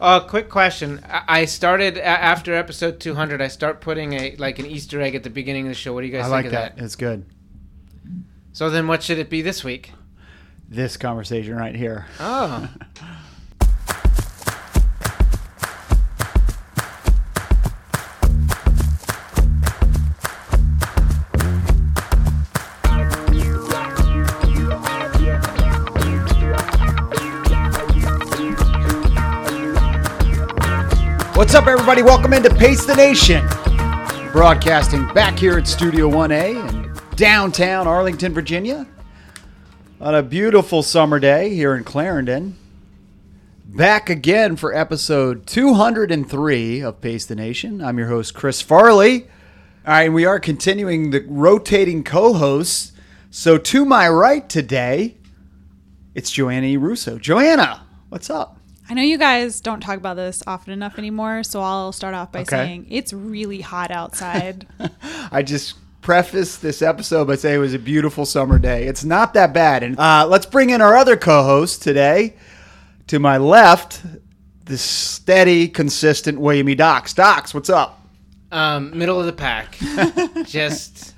Uh, quick question. I I started after episode 200. I start putting a like an Easter egg at the beginning of the show. What do you guys I think like of that. that? It's good. So then, what should it be this week? This conversation right here. Oh, What's up, everybody? Welcome into Pace the Nation. Broadcasting back here at Studio 1A in downtown Arlington, Virginia. On a beautiful summer day here in Clarendon. Back again for episode 203 of Pace the Nation. I'm your host, Chris Farley. All right, we are continuing the rotating co hosts. So, to my right today, it's Joanna E. Russo. Joanna, what's up? I know you guys don't talk about this often enough anymore, so I'll start off by Okay. saying it's really hot outside. I just prefaced this episode by saying it was a beautiful summer day. It's not that bad. And uh, let's bring in our other co-host today. To my left, the steady, consistent William E. Docs. Docs, what's up? um, middle of the pack. Just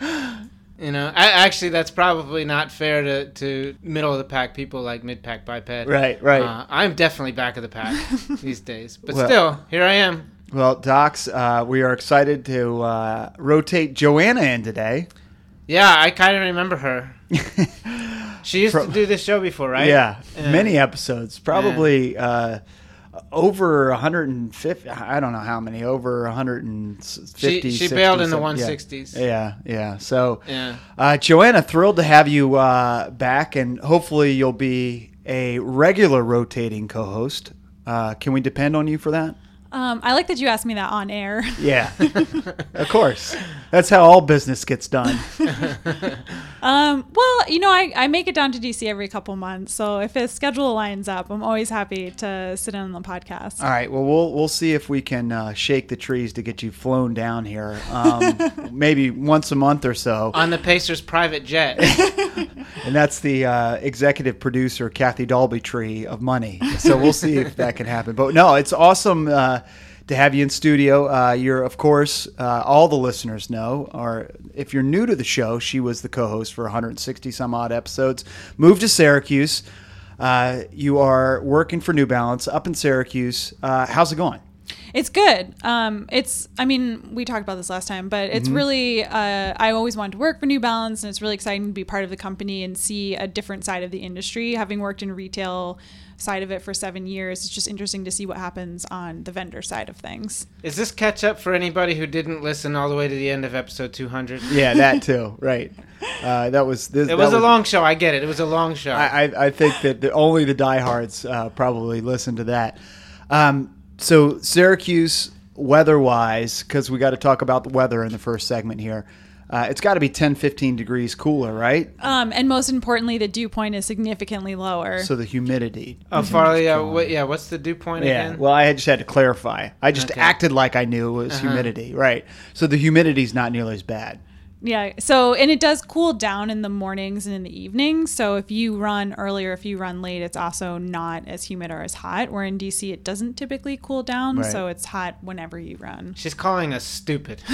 you know, I, actually, that's probably not fair to, to middle of the pack people like mid pack biped. Right, right. Uh, I'm definitely back of the pack these days, but Well- still, here I am. Well, Docs, uh, we are excited to uh, rotate Joanna in today. Yeah, I kind of remember her. She used Pro- to do this show before, right? Yeah, Yeah. many episodes, probably uh, over 150. I don't know how many, over 150. She, she bailed in the 160s. Yeah, yeah. yeah. So, Yeah. uh, Joanna, thrilled to have you uh, back, and hopefully you'll be a regular rotating co-host. Uh, can we depend on you for that? Um, I like that you asked me that on air. Yeah, of course. That's how all business gets done. Um, well, you know, I, I make it down to DC every couple months, so if his schedule lines up, I'm always happy to sit in on the podcast. All right. Well, we'll we'll see if we can uh, shake the trees to get you flown down here. Um, maybe once a month or so. On the Pacers' private jet. And that's the uh, executive producer, Kathy Dalby Tree of Money. So we'll see if that can happen. But no, it's awesome uh, to have you in studio. Uh, you're, of course, uh, all the listeners know, or if you're new to the show, she was the co host for 160 some odd episodes, moved to Syracuse. Uh, you are working for New Balance up in Syracuse. Uh, how's it going? It's good. Um, it's, I mean, we talked about this last time, but Mm-hmm. it's really, uh, I always wanted to work for New Balance, and it's really exciting to be part of the company and see a different side of the industry. Having worked in retail side of it for seven years, it's just interesting to see what happens on the vendor side of things. Is this catch up for anybody who didn't listen all the way to the end of episode 200? Yeah, that too. right. Uh, that was this. It that was a long show. I get it. It was a long show. I, I, I think that the, only the diehards uh, probably listen to that. Um, so Syracuse weather-wise, because we got to talk about the weather in the first segment here. Uh, it's got to be 10, 15 degrees cooler, right? Um, and most importantly, the dew point is significantly lower. So the humidity. oh, Farley, uh, what, yeah, what's the dew point Yeah. again? Well, I had just had to clarify. I just Okay. acted like I knew it was Uh-huh. humidity, right? So the humidity's not nearly as bad. Yeah. So, and it does cool down in the mornings and in the evenings. So, if you run earlier, if you run late, it's also not as humid or as hot. Where in DC, it doesn't typically cool down. Right. So, it's hot whenever you run. She's calling us stupid.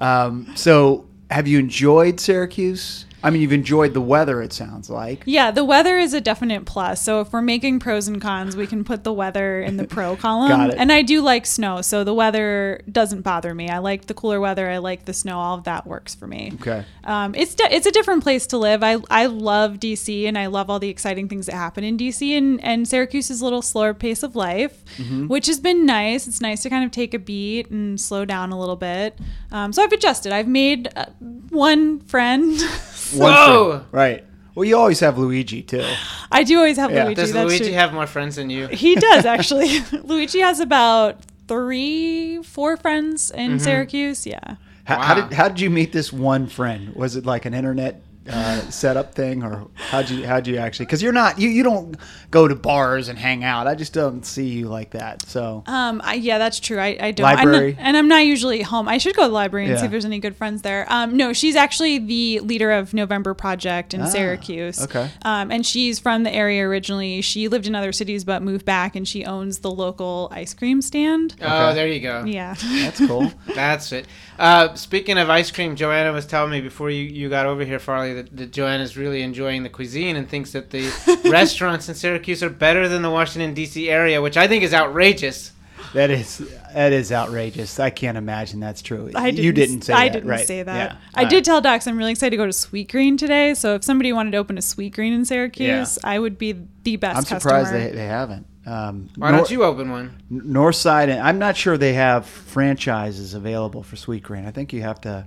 Um, so have you enjoyed Syracuse? I mean, you've enjoyed the weather, it sounds like. Yeah, the weather is a definite plus. So if we're making pros and cons, we can put the weather in the pro column. Got it. And I do like snow, so the weather doesn't bother me. I like the cooler weather. I like the snow. All of that works for me. Okay. Um, it's de- it's a different place to live. I I love DC and I love all the exciting things that happen in DC and and Syracuse's a little slower pace of life, Mm-hmm. which has been nice. It's nice to kind of take a beat and slow down a little bit. Um, so I've adjusted. I've made uh, one friend. One Whoa! friend. Right. Well, you always have Luigi too. I do always have Yeah. Luigi. Does Luigi true. have more friends than you? He does actually. Luigi has about three, four friends in mm-hmm. Syracuse. Yeah. How, how did how did you meet this one friend? Was it like an internet uh, setup thing, or how'd you how'd you actually? Because you're not you you don't go to bars and hang out. I just don't see you like that. So Um, I, yeah, that's true. I, I don't. I'm not- Library. and I'm not usually home. I should go to the library and Yeah. see if there's any good friends there. Um, no, she's actually the leader of November Project in Ah, Syracuse. okay. Um, and she's from the area originally. She lived in other cities but moved back, and she owns the local ice cream stand. Oh, there you go. Yeah. that's cool. That's it. Uh, speaking of ice cream, Joanna was telling me before you, you got over here, Farley, that, that Joanna's really enjoying the cuisine and thinks that the restaurants in Syracuse are better than the Washington D.C. area, which I think is outrageous. That is that is outrageous. I can't imagine that's true. I didn't, you didn't say that. I that, didn't right? say that. Yeah. I All did tell Docs I'm really excited to go to Sweetgreen today. So if somebody wanted to open a Sweetgreen in Syracuse, I would be the best I'm customer. surprised they, they haven't. Um, Why Nor- don't you open one? Northside, and I'm not sure they have franchises available for Sweetgreen. I think you have to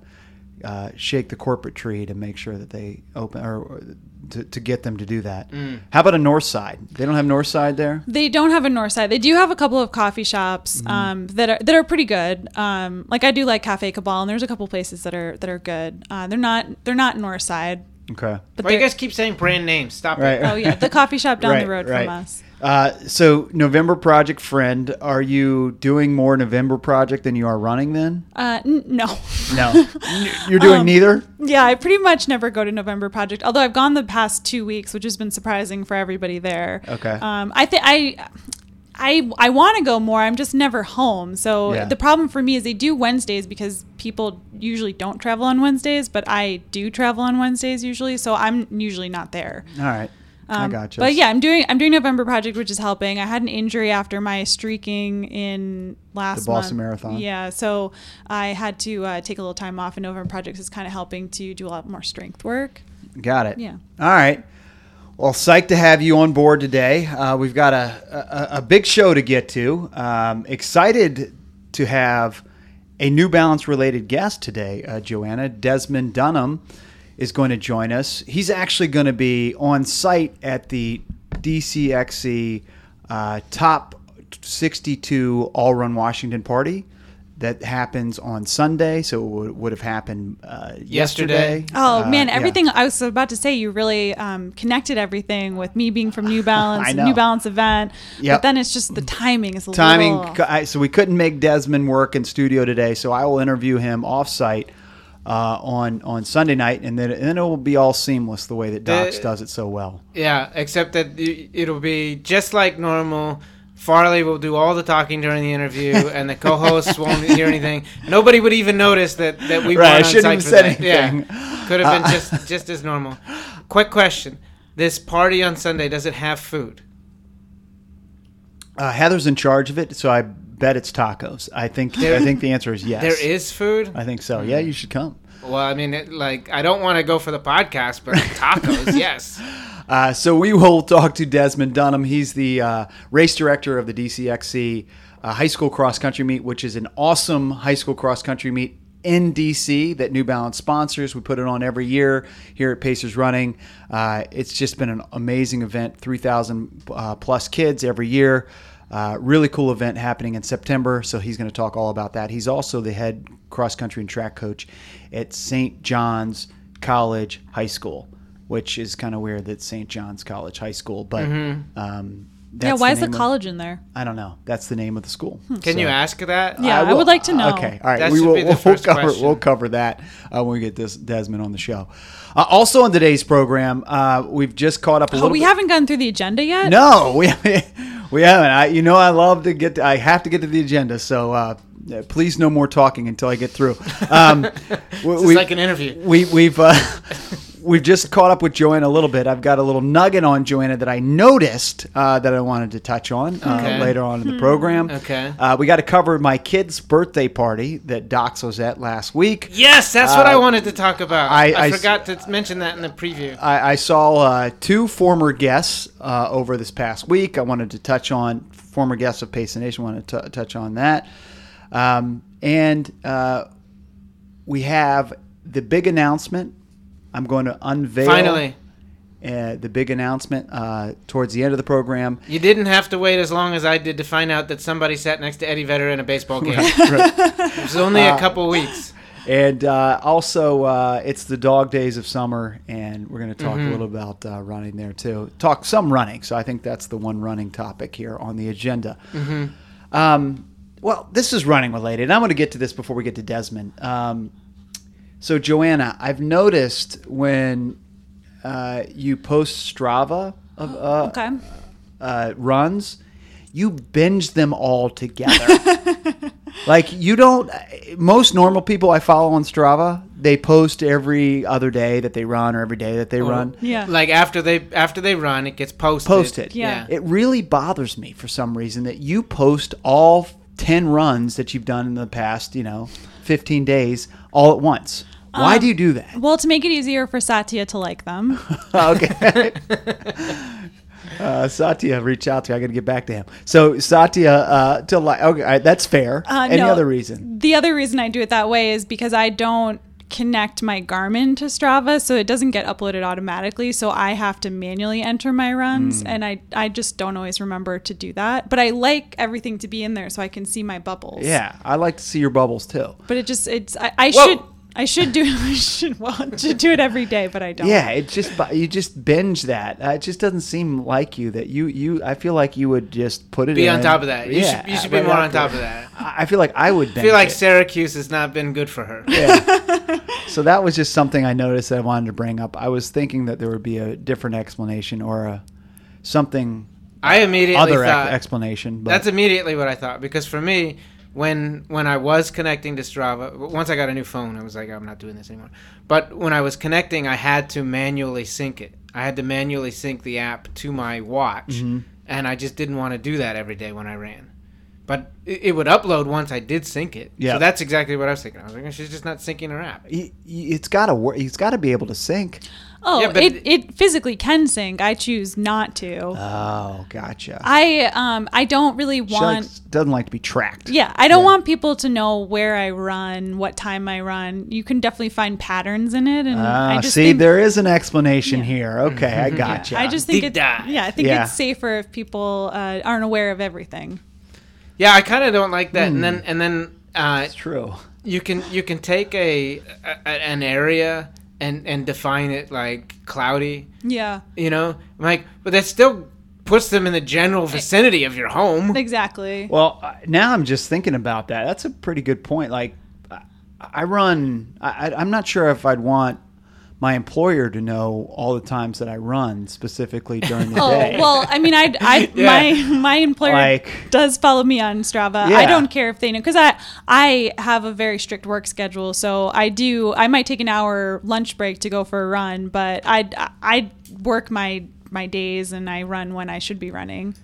uh, shake the corporate tree to make sure that they open or, or to, to get them to do that. Mm. How about a north side? They don't have north side there. They don't have a north side. They do have a couple of coffee shops Mm-hmm. um, that are that are pretty good. Um, like I do like Cafe Kubal, and there's a couple places that are that are good. Uh, they're not they're not north side, Okay. but Why you guys keep saying brand names? Stop Right. it. oh yeah, the coffee shop down Right, the road right. from us. Uh, so November Project friend, are you doing more November Project than you are running? Then Uh, n- no, no, you're doing Um, neither. yeah, I pretty much never go to November Project. Although I've gone the past two weeks, which has been surprising for everybody there. Okay. Um, I think I. I, I want to go more. I'm just never home. So Yeah. the problem for me is they do Wednesdays because people usually don't travel on Wednesdays, but I do travel on Wednesdays usually. So I'm usually not there. All right, I Um, got you. But yeah, I'm doing I'm doing November Project, which is helping. I had an injury after my streaking in last The Boston month. Marathon. Yeah, so I had to uh, take a little time off, and November Project is kind of helping to do a lot more strength work. Got it. Yeah. All right. Well, psyched to have you on board today. Uh, we've got a, a, a big show to get to. Um, excited to have a New Balance related guest today, uh, Joanna. Desmond Dunham is going to join us. He's actually going to be on site at the DCXC uh, Top 62 All Run Washington party. That happens on Sunday, so it would, would have happened uh, yesterday. Yesterday. Oh Uh, man, yeah. everything I was about to say, you really um, connected everything with me being from New Balance, I know. New Balance event. Yep. But then it's just the timing is a timing. little. I, so we couldn't make Desmond work in studio today, so I will interview him offsite uh, on on Sunday night, and then and then it will be all seamless the way that Docs Uh, does it so well. Yeah, except that it'll be just like normal. Farley will do all the talking during the interview, and the co-hosts won't hear anything. Nobody would even notice that, that we Right, I weren't on shouldn't site have for said that. anything. Yeah, could have been Uh, just just as normal. Quick question: This party on Sunday does it have food? Uh, Heather's in charge of it, so I bet it's tacos. I think There- I think the answer is yes. There is food. I think so. Yeah, you should come. Well, I mean, it, like I don't want to go for the podcast, but tacos, yes. Uh, so we will talk to Desmond Dunham. He's the uh, race director of the DCXC uh, high school cross country meet, which is an awesome high school cross country meet in DC that New Balance sponsors. We put it on every year here at Pacers Running. Uh, it's just been an amazing event. Three thousand uh, plus kids every year. Uh, really cool event happening in September. So he's going to talk all about that. He's also the head cross country and track coach at St. John's College High School which is kind of weird that St. John's College High School, but Mm-hmm. um, yeah, that's why is the name of- college in there? I don't know. That's the name of the school. Can you ask that? Yeah, I will- would like to know. Okay, all right. That we will be the we'll, first cover we'll cover that uh, when we get this Desmond on the show. Uh, also on today's program, uh, we've just caught up a Oh, little. we bit- haven't gone through the agenda yet. No, we we haven't. I, you know, I love to get. To, I have to get to the agenda, so uh, please no more talking until I get through. Um, we, It's we- like an interview. we we've uh, we've just caught up with Joanna a little bit. I've got a little nugget on Joanna that I noticed uh, that I wanted to touch on uh, Okay. later on in the program. Okay. Uh, we got to cover my kid's birthday party that Docs was at last week. Yes, that's what I Uh, wanted to talk about. I- I, I- forgot to mention that in the preview. I, I saw uh, two former guests uh, over this past week. I wanted to touch on former guests of Pace Nation. wanted to t- touch on that, um, and uh, we have the big announcement. I'm going to unveil Finally, uh, the big announcement uh, towards the end of the program. you didn't have to wait as long as I did to find out that somebody sat next to Eddie Vedder in a baseball game. Right. It was only Uh, a couple weeks. and uh, also, uh, it's the dog days of summer, and we're going to talk a little about uh, running there too. Talk some running. So I think that's the one running topic here on the agenda. Um, well, this is running related. I'm going to get to this before we get to Desmond. Um, so, Joanna, I've noticed when uh, you post Strava of uh, Okay. uh, runs, you binge them all together. like you don't. Most normal people I follow on Strava, they post every other day that they run or every day that they run. Yeah. Like after they after they run, it gets posted. Posted. Yeah. It really bothers me for some reason that you post all 10 runs that you've done in the past, you know, 15 days all at once. Why do you do that? Well, to make it easier for Satya to like them. okay. Uh, Satya, reach out to me. I got to get back to him. So Satya, uh, to like, okay, right, that's fair. Uh, Any no, other reason? The other reason I do it that way is because I don't connect my Garmin to Strava, so it doesn't get uploaded automatically. So I have to manually enter my runs, Hmm. and I I just don't always remember to do that. But I like everything to be in there so I can see my bubbles. Yeah, I like to see your bubbles too. But it just it's I, I should I should do I should well I should do it every day, but I don't. Yeah, it just you just binge that. Uh, it just doesn't seem like you that you you. I feel like you would just put it Be in. on top of that. You Yeah, should you should be more on top of that. I I feel like I would. I feel like it. Syracuse has not been good for her. Yeah. so that was just something I noticed that I wanted to bring up. I was thinking that there would be a different explanation or a something I immediately other thought explanation. But that's immediately what I thought because for me, when when I was connecting to Strava, once I got a new phone, I was like, I'm not doing this anymore. But when I was connecting, I had to manually sync it. I had to manually sync the app to my watch, Mm-hmm. and I just didn't want to do that every day when I ran. But it, it would upload once I did sync it. Yeah. So that's exactly what I was thinking. I was like, she's just not syncing her app. It's got to work. It's got to be able to sync. Oh, Yeah, but- it, it physically can sync. I choose not to. Oh, gotcha. I um I don't really She want likes- doesn't like to be tracked. Yeah, I don't Yeah. want people to know where I run, what time I run. You can definitely find patterns in it, and Ah, I just see, think, there is an explanation Yeah. here. Okay, I gotcha. I just think Deep it, dive. yeah, I think Yeah. it's safer if people uh, aren't aware of everything. Yeah, I kind of don't like that. Hmm. And then and then uh, it's true. you can you can take a, a an area and and define it like cloudy Yeah, you know I'm like but that still puts them in the general vicinity of your home exactly. Well, uh, now I'm just thinking about that. That's a pretty good point. Like, I, I run. I, I- I'm not sure if I'd want my employer to know all the times that I run specifically during the Oh day. well, I mean, I, I Yeah. my my employer Like- does follow me on Strava. Yeah. I don't care if they know because I I have a very strict work schedule. So I do. I might take an hour lunch break to go for a run, but I I work my my days and I run when I should be running.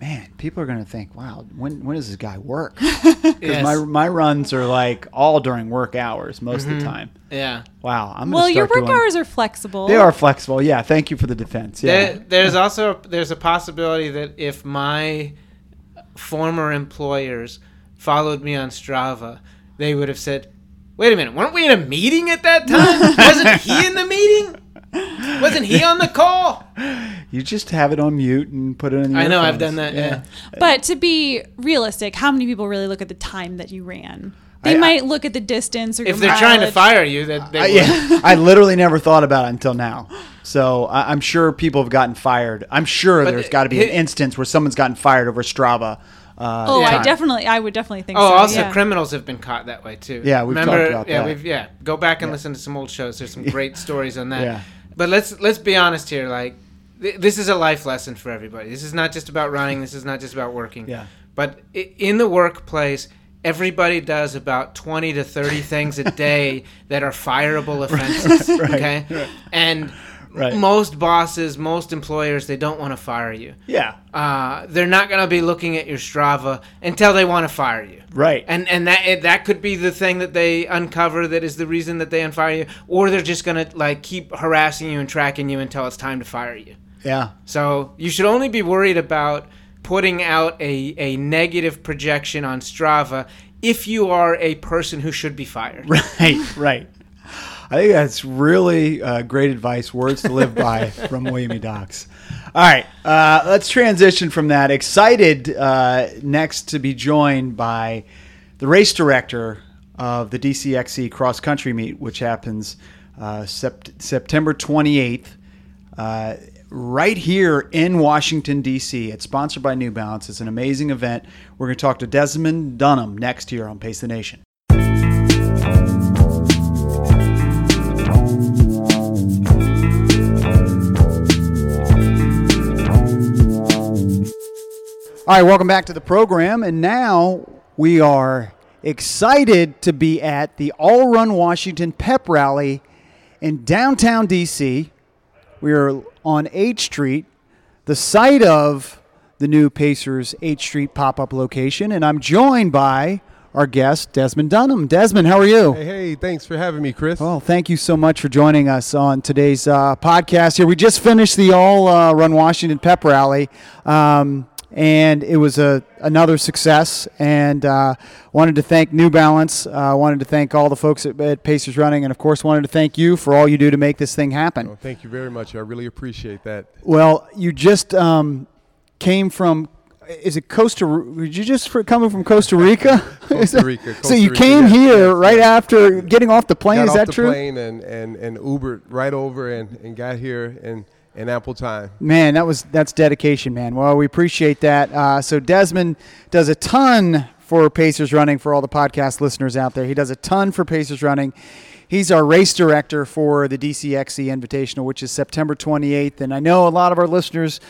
Man, people are going to think, "Wow, when when does this guy work?" Because Yes. my my runs are like all during work hours most of the mm-hmm. time. yeah Wow, I'm gonna Well, your work doing- hours are flexible. They are flexible. Yeah, thank you for the defense. Yeah, there, there's also there's a possibility that if my former employers followed me on Strava they would have said wait a minute weren't we in a meeting at that time wasn't he in the meeting wasn't he on the call you just have it on mute and put it in. Your I know I've done that yeah. But to be realistic, how many people really look at the time that you ran? They I- I- might look at the distance or if your they're trying to fire you that they I, yeah, I literally never thought about it until now. So I, I'm sure people have gotten fired. I'm sure But there's got to be an instance where someone's gotten fired over Strava. Uh, Oh, Yeah. I definitely, I would definitely think. So. Oh, so, also yeah. criminals have been caught that way too. Yeah, we've Remember, talked about yeah, that. We've, yeah, go back and listen to some old shows. There's some great stories on that. But let's let's be honest here. Like, th- this is a life lesson for everybody. This is not just about running. This is not just about working. Yeah. But i- in the workplace, everybody does about twenty to thirty things a day that are fireable offenses. Right, Okay. right. And Right. most bosses, most employers, they don't want to fire you. Yeah, Uh, they're not going to be looking at your Strava until they want to fire you right. and and that it, that could be the thing that they uncover that is the reason that they unfire you or they're just gonna like keep harassing you and tracking you until it's time to fire you yeah, so you should only be worried about putting out a, a negative projection on strava if you are a person who should be fired right, right. I think that's really uh, great advice, words to live by from William E. Docs. All right, uh, let's transition from that. Excited uh, next to be joined by the race director of the DCXC cross country meet, which happens uh, sept- September 28th, uh, right here in Washington, D.C. It's sponsored by New Balance. It's an amazing event. We're going to talk to Desmond Dunham next here on Pace the Nation. All right, welcome back to the program. And now we are excited to be at the All Run Washington Pep Rally in downtown DC. We are on H Street, the site of the new Pacers H Street pop up location. And I'm joined by our guest, Desmond Dunham. Desmond, how are you? Hey, hey, thanks for having me, Chris. Well, thank you so much for joining us on today's uh, podcast here. We just finished the All uh, Run Washington Pep Rally. Um, and it was a another success. And uh, wanted to thank New Balance. Uh, wanted to thank all the folks at, at, Pacers Running, and of course, wanted to thank you for all you do to make this thing happen. Oh, thank you very much. I really appreciate that. Well, you just um, came from. Is it Costa? Did you just for coming from Costa Rica? Costa Rica. Costa so you Rica, came yes, here yes, right after getting off the plane. Got is off that the true? plane and, and, and Ubered right over and, and got here and in ample time. Man, that was that's dedication, man. Well, we appreciate that. Uh, so Desmond does a ton for Pacers Running for all the podcast listeners out there. He does a ton for Pacers Running. He's our race director for the DCXC Invitational, which is September 28th. And I know a lot of our listeners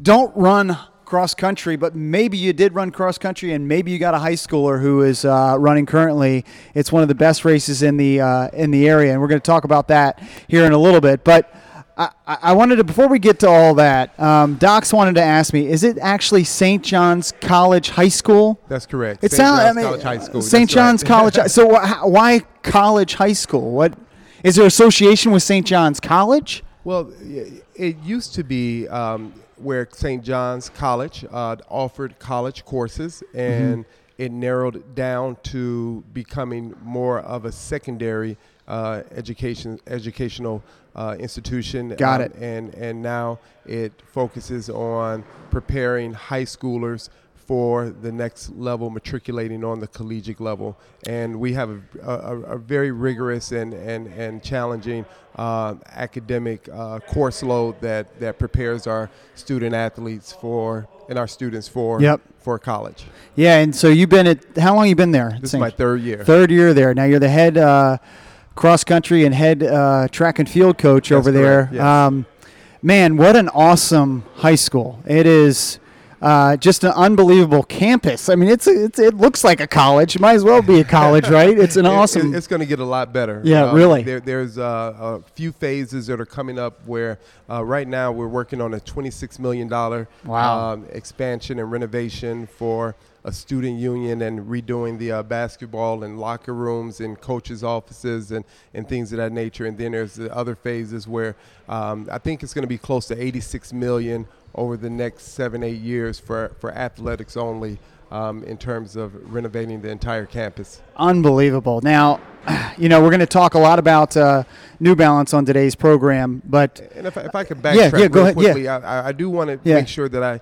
don't run cross country, but maybe you did run cross country, and maybe you got a high schooler who is uh, running currently. It's one of the best races in the uh, in the area, and we're going to talk about that here in a little bit. But I, I wanted to before we get to all that, um, Docs wanted to ask me: Is it actually St. John's College High School? That's correct. It sounds. I John's mean, College High School. St. John's right. College. so wh- why College High School? What is there association with St. John's College? Well, it used to be um, where St. John's College uh, offered college courses, and Mm-hmm. it narrowed down to becoming more of a secondary uh, education educational uh, institution. Got Um, it. And and now it focuses on preparing high schoolers for the next level, matriculating on the collegiate level. And we have a, a, a very rigorous and, and, and challenging uh, academic uh, course load that, that prepares our student athletes for and our students for Yep. for college. Yeah, and so you've been at how long you been there? This is my third year. third year there. Now you're the head uh, cross country and head uh, track and field coach That's over there. yes. Um, man, what an awesome high school! It is. Uh, just an unbelievable campus. I mean, it's, it's it looks like a college. It might as well be a college, right? It's an awesome. it's going to get a lot better. Yeah, really. There, there's uh, a few phases that are coming up where uh, right now we're working on a $26 million Wow. um, expansion and renovation for a student union and redoing the uh, basketball and locker rooms and coaches' offices and, and things of that nature. And then there's the other phases where um, I think it's going to be close to 86 million over the next seven, eight years for, for athletics only um, in terms of renovating the entire campus. Unbelievable. Now, you know, we're going to talk a lot about uh, New Balance on today's program, but And if I, if I could Yeah, backtrack yeah, go real ahead, yeah. quickly, I, I- I do want to Yeah. make sure that I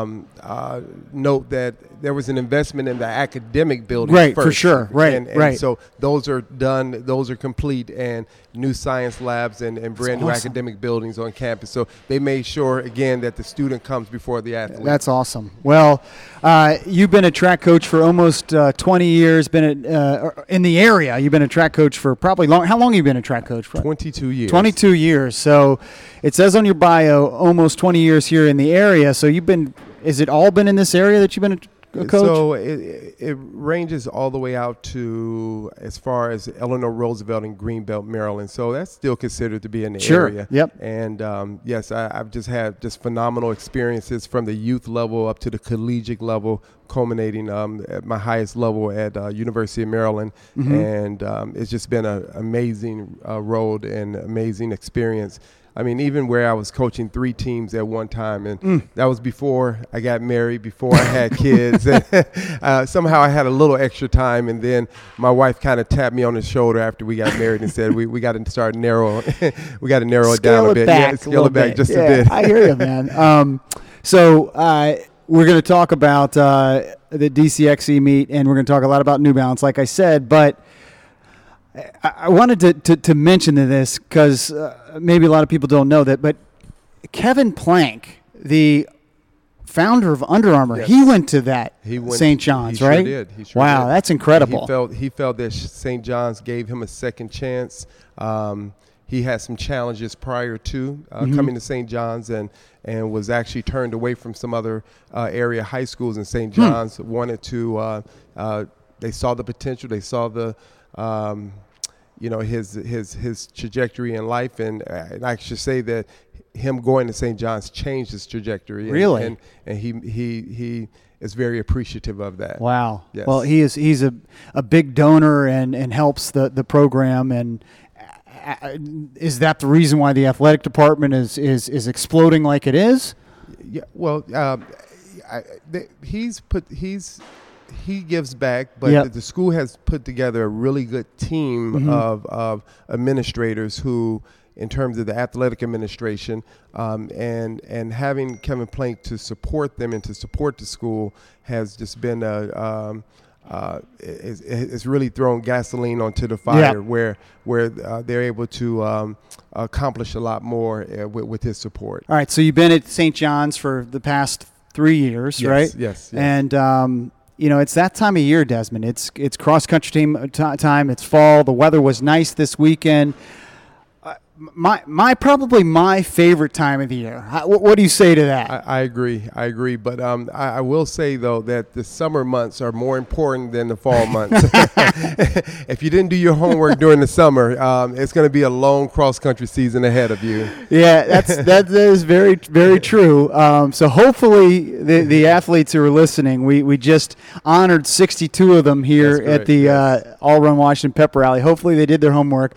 um, uh, note that there was an investment in the academic building. Right, for sure. Right, and, and right. So those are done, those are complete, and new science labs and, and brand new academic buildings on campus. So they made sure again that the student comes before the athlete. That's awesome. Well, uh, you've been a track coach for almost uh, 20 years. Been at, uh, in the area. You've been a track coach for probably long. How long have you been a track coach for? 22 years. 22 years. So it says on your bio almost 20 years here in the area. So you've been. Is it all been in this area that you've been a, a coach? So it, it ranges all the way out to as far as Eleanor Roosevelt in Greenbelt, Maryland. So that's still considered to be in the Sure. area. Yep. And um, yes, I, I've just had just phenomenal experiences from the youth level up to the collegiate level, culminating um, at my highest level at uh, University of Maryland. Mm-hmm. And um, it's just been an amazing uh, road and amazing experience. I mean, even where I was coaching three teams at one time, and Mm. that was before I got married, before I had kids. uh, somehow I had a little extra time, and then my wife kind of tapped me on the shoulder after we got married and said, "We, we got to start narrow. we got to narrow it down Scale a bit. back yeah, a scale little it back bit. just Yeah, a bit." I hear you, man. Um, so uh, we're going to talk about uh, the DCXC meet, and we're going to talk a lot about New Balance, like I said. But I, wanted to, to, to mention this because uh, maybe a lot of people don't know that, but Kevin Plank, the founder of Under Armour, Yes. he went to that St. John's, he sure right? did. He sure wow, did. that's incredible. He felt he felt that St. John's gave him a second chance. Um, he had some challenges prior to uh, Mm-hmm. coming to St. John's and and was actually turned away from some other uh, area high schools in St. Hmm. John's. Wanted to uh, uh, they saw the potential. They saw the um, you know his his his trajectory in life, and, uh, and I should say that him going to St. John's changed his trajectory. And, Really? and, and he he he is very appreciative of that. Wow. Yes. Well, he is he's a, a big donor and, and helps the, the program and uh, is that the reason why the athletic department is, is, is exploding like it is? Yeah, well, um, I, th- he's put he's he gives back, but Yep. the, the school has put together a really good team Mm-hmm. of, of administrators who, in terms of the athletic administration, um, and and having Kevin Plank to support them and to support the school has just been a. Um, uh, it's, it's really thrown gasoline onto the fire where where uh, they're able to um, accomplish a lot more uh, with, with his support. All right. So you've been at St. John's for the past three years, Yes, right? yes, yes. And, um, you know, it's that time of year, Desmond. It's it's cross country team ti- time. It's fall. The weather was nice this weekend. My my probably my favorite time of the year. What, what do you say to that? I, I agree. I agree. But um, I, I will say though that the summer months are more important than the fall months. if you didn't do your homework during the summer, um, it's going to be a long cross country season ahead of you. Yeah, that's that is very very true. Um, so hopefully the the athletes who are listening, we we just honored 62 of them here at the uh, All Run Washington Pep Rally. Hopefully they did their homework.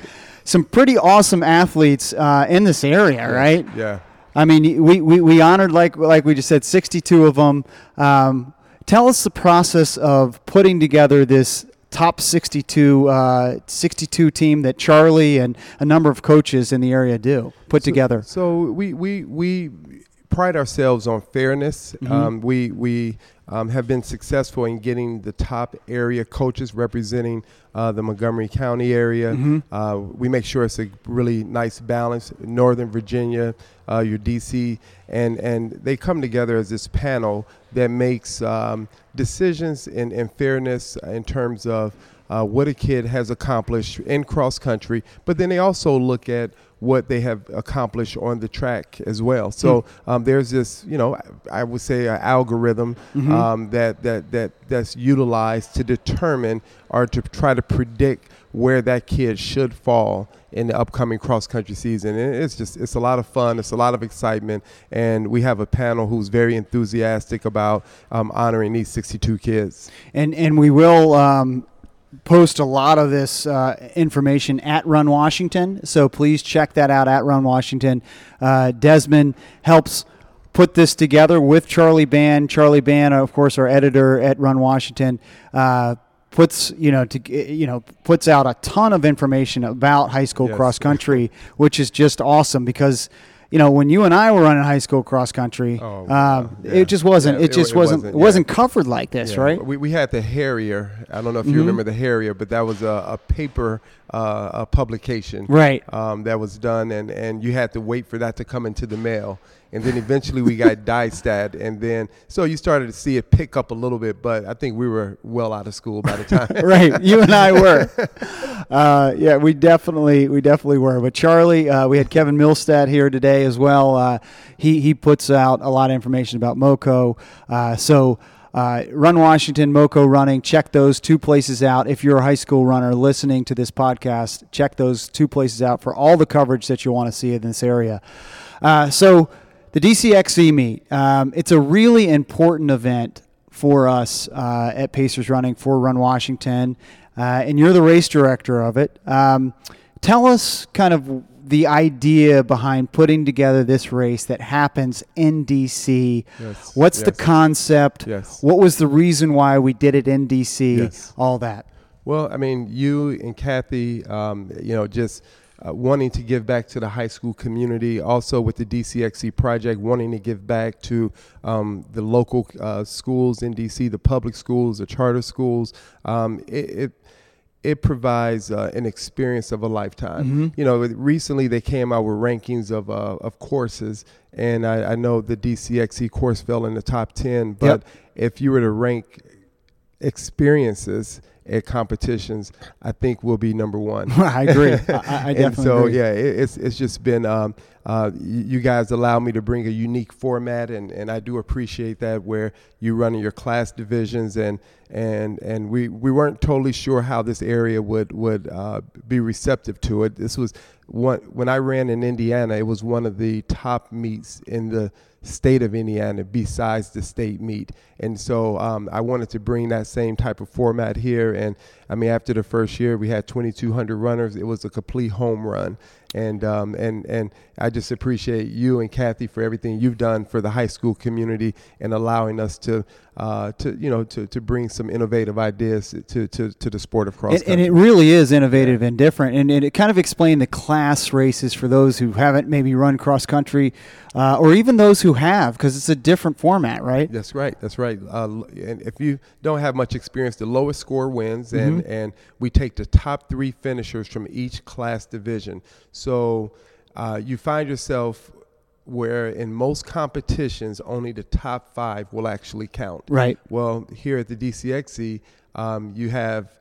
Some pretty awesome athletes uh, in this area, right? Yeah. I mean, we, we, we honored like like we just said, 62 of them. Um, tell us the process of putting together this top 62 uh, 62 team that Charlie and a number of coaches in the area do put together. So we we we pride ourselves on fairness. Mm-hmm. Um, we we um, have been successful in getting the top area coaches representing uh, the Montgomery County area. Mm-hmm. Uh, we make sure it's a really nice balance. Northern Virginia, uh, your DC, and and they come together as this panel that makes um, decisions in, in fairness in terms of uh, what a kid has accomplished in cross country, but then they also look at what they have accomplished on the track as well. So um, there's this, you know, I would say an algorithm um, that, that that that's utilized to determine or to try to predict where that kid should fall in the upcoming cross country season. And it's just it's a lot of fun. It's a lot of excitement, and we have a panel who's very enthusiastic about um, honoring these 62 kids. and and we will um, post a lot of this uh, information at Run Washington. So please check that out at Run Washington. Uh, Desmond helps put this together with Charlie Ban. Charlie Ban, of course, our editor at Run Washington. Uh, puts you know to you know puts out a ton of information about high school Yes. cross country which is just awesome because you know when you and I were running high school cross country Oh, um, yeah. it just wasn't Yeah, it it just it wasn't wasn't, it yeah. wasn't covered like this Yeah, right We, we had the Harrier. I don't know if you remember the Harrier, but that was a, a paper uh, a publication right um, that was done, and, and you had to wait for that to come into the mail. And then eventually we got DyeStat, and then so you started to see it pick up a little bit, but I think we were well out of school by the time. right you and i were uh, yeah we definitely we definitely were but charlie uh, we had kevin milstead here today as well uh, he, he puts out a lot of information about moco uh, so uh, Run Washington, Moco Running. Check those two places out. If you're a high school runner listening to this podcast, check those two places out for all the coverage that you want to see in this area. Uh, so, the DCXC meet, um, it's a really important event for us uh, at Pacers Running for Run Washington, uh, and you're the race director of it. Um, tell us kind of the idea behind putting together this race that happens in DC. Yes, What's the concept? Yes. What was the reason why we did it in DC? Yes. All that. Well, I mean, you and Kathy, um, you know, just uh, wanting to give back to the high school community, also with the DCXC project, wanting to give back to um, the local uh, schools in DC, the public schools, the charter schools. Um, it, it it provides uh, an experience of a lifetime. Mm-hmm. You know, recently they came out with rankings of uh, of courses, and I, I know the DCXC course fell in the top ten. But Yep. if you were to rank experiences at competitions, I think we'll be number one. I agree. I, I and definitely so agree. yeah, it, it's it's just been um, uh, you, you guys allow me to bring a unique format, and, and I do appreciate that where you run in your class divisions and and and we, we weren't totally sure how this area would would uh, be receptive to it. This was one when I ran in Indiana, it was one of the top meets in the state of Indiana besides the state meet. And so um, I wanted to bring that same type of format here. And I mean, after the first year, we had 2,200 runners. It was a complete home run. And um, and and I just appreciate you and Kathy for everything you've done for the high school community and allowing us to uh, to you know to, to bring some innovative ideas to, to, to the sport of cross And, country. and it really is innovative and different. And, and it kind of explained the class races for those who haven't maybe run cross country uh, or even those who have, because it's a different format, right? That's right. That's right. Uh, and if you don't have much experience, the lowest score wins, and and we take the top three finishers from each class division. So uh, you find yourself where in most competitions only the top five will actually count. Right. Well, here at the DCXC, um, you have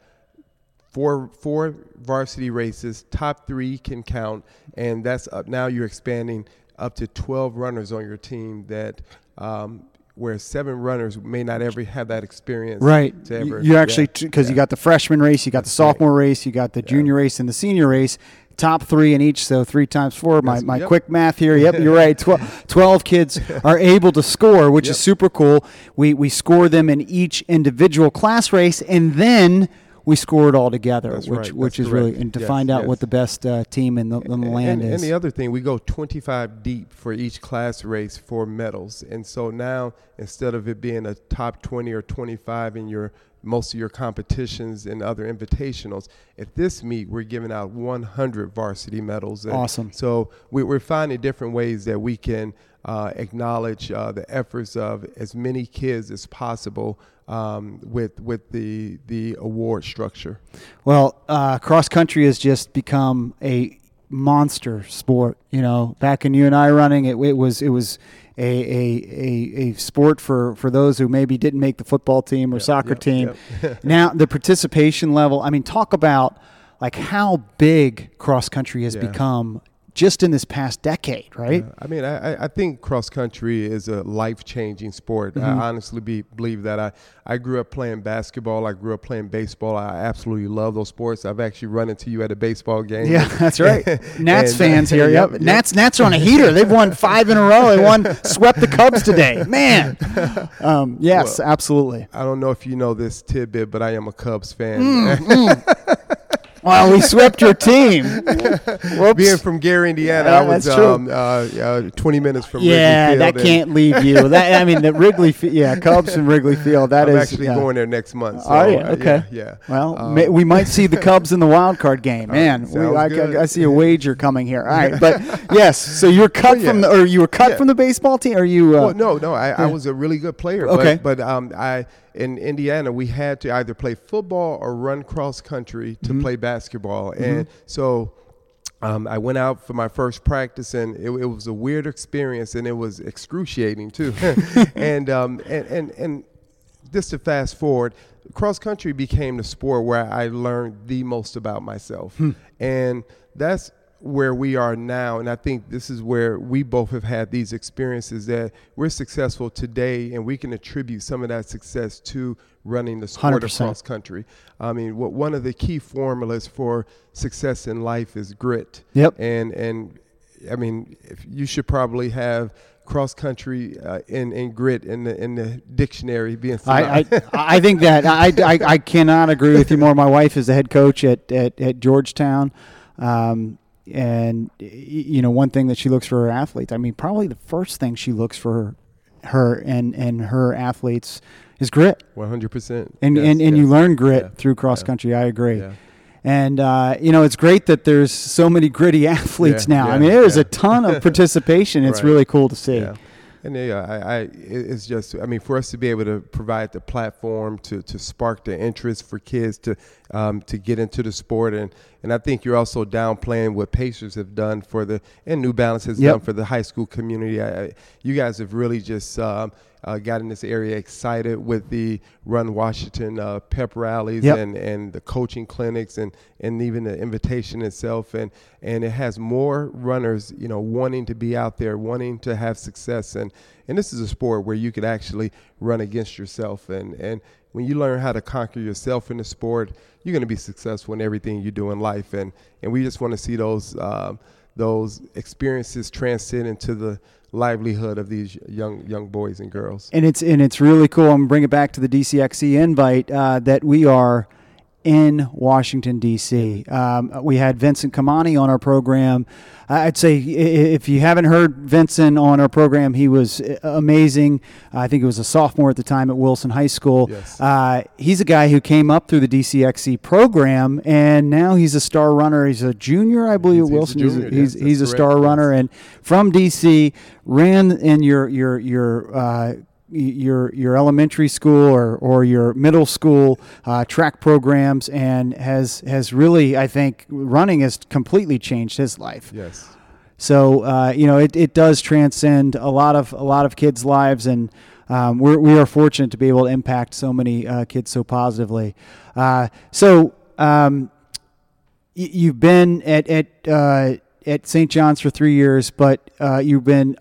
four four varsity races. Top three can count, and that's up. Now you're expanding up to 12 runners on your team. That um, where seven runners may not ever have that experience. Right. To ever, you actually, yeah, because you got the freshman race, you got the That's right. sophomore race, you got the junior race, and the senior race. Top three in each, so three times four. My, my yep. quick math here. Yep, you're right. Twelve, 12 kids are able to score, which is super cool. We, we score them in each individual class race, and then we score it all together, That's which right. which That's is really and to Yes, find out yes. what the best uh, team in the, in the land and, is. And the other thing, we go 25 deep for each class race for medals. And so now, instead of it being a top 20 or 25 in your most of your competitions and other invitationals, at this meet we're giving out 100 varsity medals. And Awesome. So we, we're finding different ways that we can uh, acknowledge uh, the efforts of as many kids as possible um, with with the the award structure. Well, uh, cross country has just become a monster sport. You know, back in you and I running, it, it was it was a, a, a, a sport for, for those who maybe didn't make the football team or soccer yep, team. yep. now the participation level. I mean, talk about like how big cross country has Yeah. become just in this past decade, right? I mean, I, I- I think cross country is a life changing sport. Mm-hmm. I honestly be, believe that. I, I grew up playing basketball. I grew up playing baseball. I absolutely love those sports. I've actually run into you at a baseball game. Yeah, that's right. Nats And, uh, fans here. Yep. yep. Nats Nats are on a heater. They've won five in a row. They won swept the Cubs today. Man. Um, yes, Well, absolutely. I don't know if you know this tidbit, but I am a Cubs fan. Mm, Well, we swept your team. Whoops. Being from Gary, Indiana, Yeah, I was um, uh, uh, 20 minutes from yeah, Wrigley that can't leave you. That I mean, the Wrigley. Yeah, Cubs and Wrigley Field. That I'm is actually yeah. going there next month. So, Are you? uh, Okay. Yeah. yeah. Well, Um, may, we might see the Cubs in the wild card game. Man, we, I. I, I see a wager coming here. All right, but yes. So you're cut Well, from the, or you were cut from the baseball team, or you? Uh, well, no, no. I, I was a really good player. Okay. But, but um, I in Indiana we had to either play football or run cross country to Mm-hmm. play basketball, and so. Um, I went out for my first practice, and it, it was a weird experience, and it was excruciating too. and, um, and and and just to fast forward, cross country became the sport where I learned the most about myself, and that's where we are now. And I think this is where we both have had these experiences that we're successful today, and we can attribute some of that success to running the sport of 100%. cross country. I mean, what one of the key formulas for success in life is grit. Yep. And and I mean, if you should probably have cross country uh, and, and grit in the in the dictionary being I, I, I think that I, I, I cannot agree with you more. My wife is the head coach at, at, at Georgetown. Um, and, you know, one thing that she looks for her athletes, I mean, probably the first thing she looks for her and, and her athletes is grit. One hundred percent. And, and, and you learn grit Yeah. through cross Yeah. country. I agree. Yeah. And uh, you know, it's great that there's so many gritty athletes now. I mean, there's a ton of participation. It's Right. really cool to see. And yeah, I, I, it's just, I mean, for us to be able to provide the platform to, to spark the interest for kids to, um, to get into the sport, and, and I think you're also downplaying what Pacers have done for the, and New Balance has Yep. done for the high school community. I, you guys have really just um, uh, got in this area excited with the Run Washington uh, pep rallies Yep. and, and the coaching clinics and, and even the invitation itself and and it has more runners you know wanting to be out there wanting to have success and and this is a sport where you could actually run against yourself and and when you learn how to conquer yourself in the sport you're going to be successful in everything you do in life and and we just want to see those um, those experiences transcend into the livelihood of these young young boys and girls And it's and it's really cool. I'm gonna bring it back to the DCXC invite uh, that we are in Washington D.C. Um, we had Vincent Kamani on our program. I'd say if you haven't heard Vincent on our program, he was uh, amazing. I think he was a sophomore at the time at Wilson High School. Yes. Uh, he's a guy who came up through the DCXC program, and now he's a star runner. He's a junior, I believe, He's- at he's a Wilson. He's, junior, he's, yes, he's a star runner, and from DC, ran in your your your uh, your your elementary school or, or your middle school uh, track programs, and has has really, I think, running has completely changed his life. yes So uh, you know, it, it does transcend a lot of a lot of kids' lives, and um, we're we are fortunate to be able to impact so many uh, kids so positively. Uh, so um, y- you've been at at uh, at St. John's for three years, but uh, you've been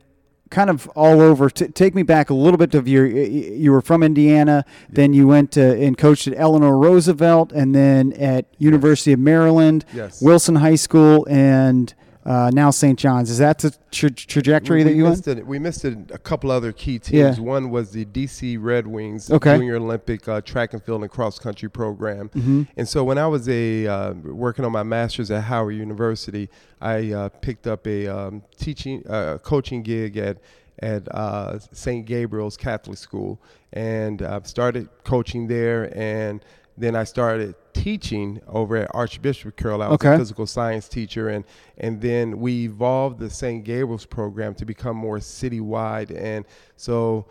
kind of all over. T- take me back a little bit of your. You were from Indiana, then you went to and coached at Eleanor Roosevelt, and then at University of Maryland, Yes. Wilson High School, and uh, now St. John's. Is that the tra- trajectory we, that you missed went? it. We missed it, a couple other key teams. Yeah. One was the DC Red Wings Okay. Junior Olympic uh, Track and Field and Cross Country Program. Mm-hmm. And so when I was a uh, working on my master's at Howard University, I uh, picked up a um, teaching uh, coaching gig at at uh, St. Gabriel's Catholic School, and uh, started coaching there. And then I started teaching over at Archbishop Carroll. I was Okay. a physical science teacher, and and then we evolved the St. Gabriel's program to become more citywide. And so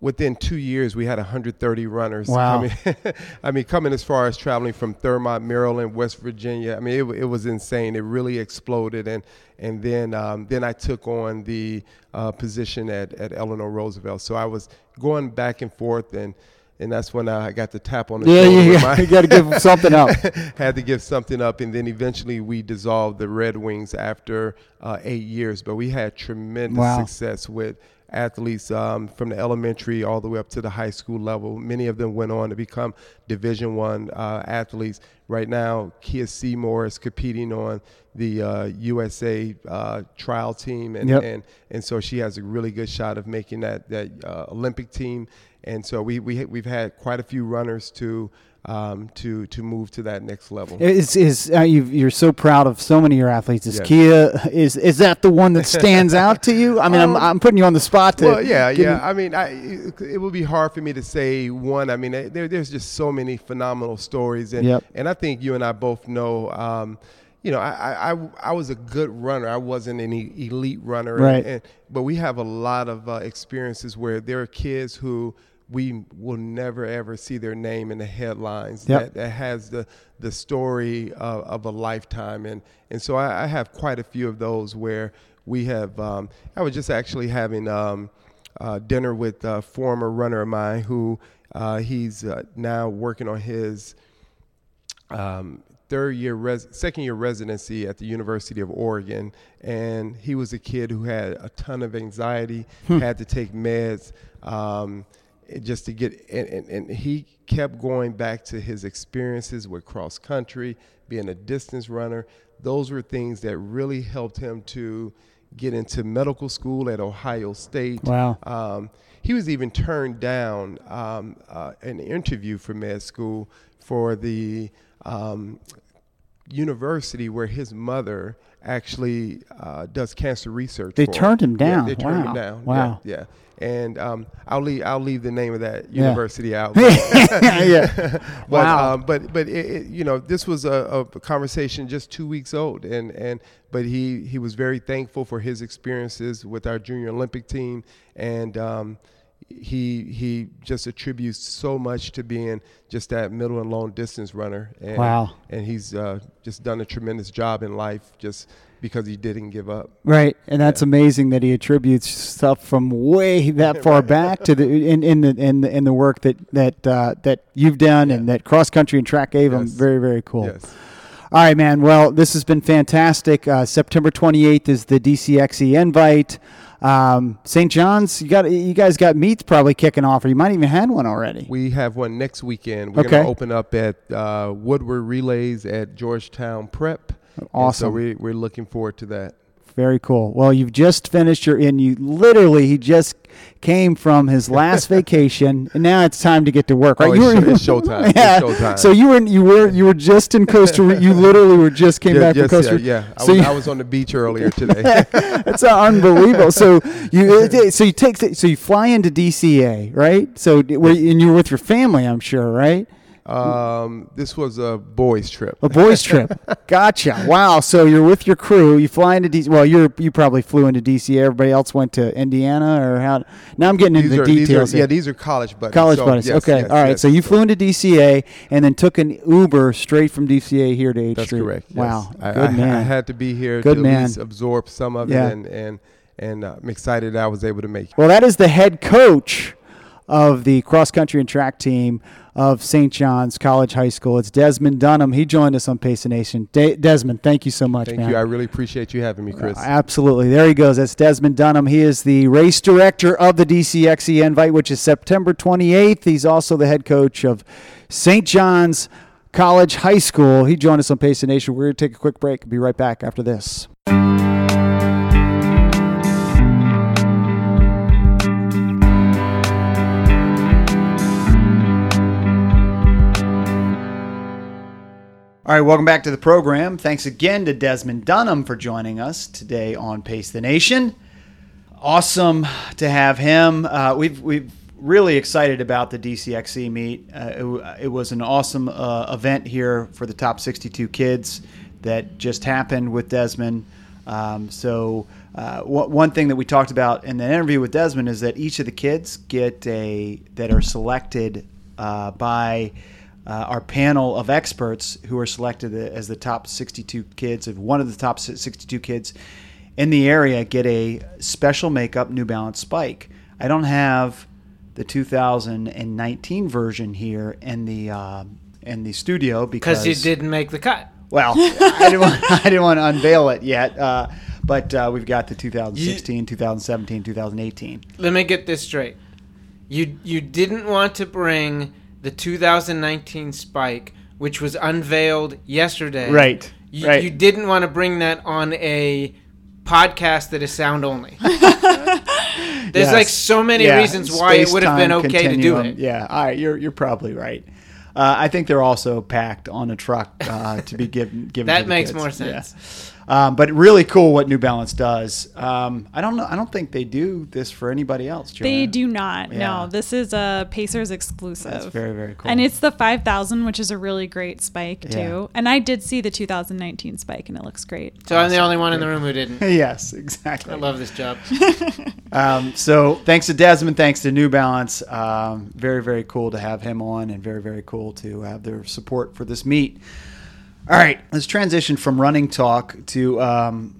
within two years, we had 130 runners. Wow. coming I mean, coming as far as traveling from Thurmont, Maryland, West Virginia. I mean, it, it was insane. It really exploded, and and then um, then I took on the uh, position at, at Eleanor Roosevelt. So I was going back and forth, and and that's when I got the tap on the Yeah, shoulder. yeah. You got to give something up. had to give something up, and then eventually we dissolved the Red Wings after uh, eight years. But we had tremendous Wow. success with athletes um, from the elementary all the way up to the high school level. Many of them went on to become Division One uh, athletes. Right now, Kiah Seymour is competing on the uh, USA uh, trial team, and, Yep. and and so she has a really good shot of making that that uh, Olympic team. And so we we we've had quite a few runners to um, to to move to that next level. Is is uh, you you're so proud of so many of your athletes? Is Yes. Kiah is is that the one that stands out to you? I mean, I'm Um, I'm putting you on the spot to. well, yeah, yeah. me- I mean, I, it, it would be hard for me to say one. I mean, there, there's just so many phenomenal stories, and Yep. and I think you and I both know. Um, you know, I, I, I, was a good runner. I wasn't an elite runner, and- Right. And, but we have a lot of uh, experiences where there are kids who we will never ever see their name in the headlines. Yep. That, that has the the story of, of a lifetime, and and so I, I have quite a few of those where we have. Um, I was just actually having. Um, uh, dinner with a former runner of mine who uh, he's uh, now working on his um, third year, res- second year residency at the University of Oregon, and he was a kid who had a ton of anxiety, had to take meds. It- just to get and, and, and he kept going back to his experiences with cross country being a distance runner those were things that really helped him to get into medical school at ohio state Wow. um, he was even turned down um, uh, an interview for med school for the um, university where his mother actually uh, does cancer research. They for. turned him Yeah, down. they turned Wow. him down. Wow. Yeah. yeah. And um, I'll leave I'll leave the name of that Yeah. university out. yeah. but Wow. um, but but it, it, you know this was a, a conversation just two weeks old and and but he he was very thankful for his experiences with our junior Olympic team and um, he he just attributes so much to being just that middle and long distance runner and Wow. and he's uh, just done a tremendous job in life just because he didn't give up. Right, and that's amazing that he attributes stuff from way that far back to the in, in the in the in the work that that uh, that you've done and that cross country and track gave him. Very very cool. Yes. All right, man. Well, this has been fantastic. Uh, September 28th is the DCXC invite. Um, St. John's, you got you guys got meets probably kicking off, or you might even had one already. We have one next weekend. We're Okay. going to open up at uh, Woodward Relays at Georgetown Prep. And Awesome. so we, we're looking forward to that. Very cool. Well, you've just finished your, in. you literally he just came from his last vacation, and now it's time to get to work. Right? Oh, you were, it's showtime. It's Yeah. showtime. So you were you were you were just in Costa Rica. You literally were just came Yeah, back yes, from Costa yeah, Rica. yeah. I, So was, you- I was on the beach earlier today. That's unbelievable. So you so you take so you fly into DCA, right? So were and you were with your family, I'm sure, right? Um, this was a boys' trip. A boys' trip. Gotcha. Wow. So you're with your crew. You fly into DC. Well, you're you probably flew into DC. Everybody else went to Indiana, or how? Now I'm getting into These the are, these are, details. yeah, these are college buddies. College So, buddies. yes, okay. yes, All right. yes. So you flew into DCA and then took an Uber straight from DCA here to H That's Street. correct. Wow. I, Good I, man. I had to be here Good to man. at least absorb some of Yeah. it, and and and uh, I'm excited I was able to make it. Well, that is the head coach of the cross country and track team of St. John's College High School. It's Desmond Dunham. He joined us on Pace Nation. De- Desmond, thank you so much, Thank man. you. I really appreciate you having me, uh, Chris. Absolutely. There he goes. That's Desmond Dunham. He is the race director of the DCXC Invite, which is September 28th. He's also the head coach of St. John's College High School. He joined us on Pace Nation. We're going to take a quick break. Be right back after this. All right, welcome back to the program. Thanks again to Desmond Dunham for joining us today on Pace the Nation. Awesome to have him. Uh, we've we've really excited about the DCXC meet. Uh, it, it was an awesome uh, event here for the top 62 kids that just happened with Desmond. Um, so uh, one one thing that we talked about in the interview with Desmond is that each of the kids get a that are selected uh, by uh, our panel of experts who are selected as the top 62 kids of one of the top 62 kids in the area get a special makeup New Balance spike. I don't have the 2019 version here in the uh, in the studio because because you didn't make the cut. well, I didn't want, I didn't want to unveil it yet, uh, but uh, we've got the 2016, 2017, 2018. Let me get this straight. You you didn't want to bring the 2019 spike, which was unveiled yesterday. Right, You, right. you didn't want to bring that on a podcast that is sound only. There's Yes. like so many Yeah, reasons why it would have been space-time okay to do it. Yeah, all right, you're you're probably right. Uh, I think they're also packed on a truck uh, to be given. given That to the makes kids. more Yeah. Sense. Um, but really cool what New Balance does. Um, I don't know. I don't think they do this for anybody else. They do not. Yeah. No, this is a Pacers exclusive. That's very very cool. And it's the 5000, which is a really great spike too. Yeah. And I did see the 2019 spike, and it looks great. So I'm the only one in the room who didn't. yes, exactly. I love this job. Um, so thanks to Desmond, thanks to New Balance. Um, very, very cool to have him on, and very, very cool to have their support for this meet. All right, let's transition from running talk to um,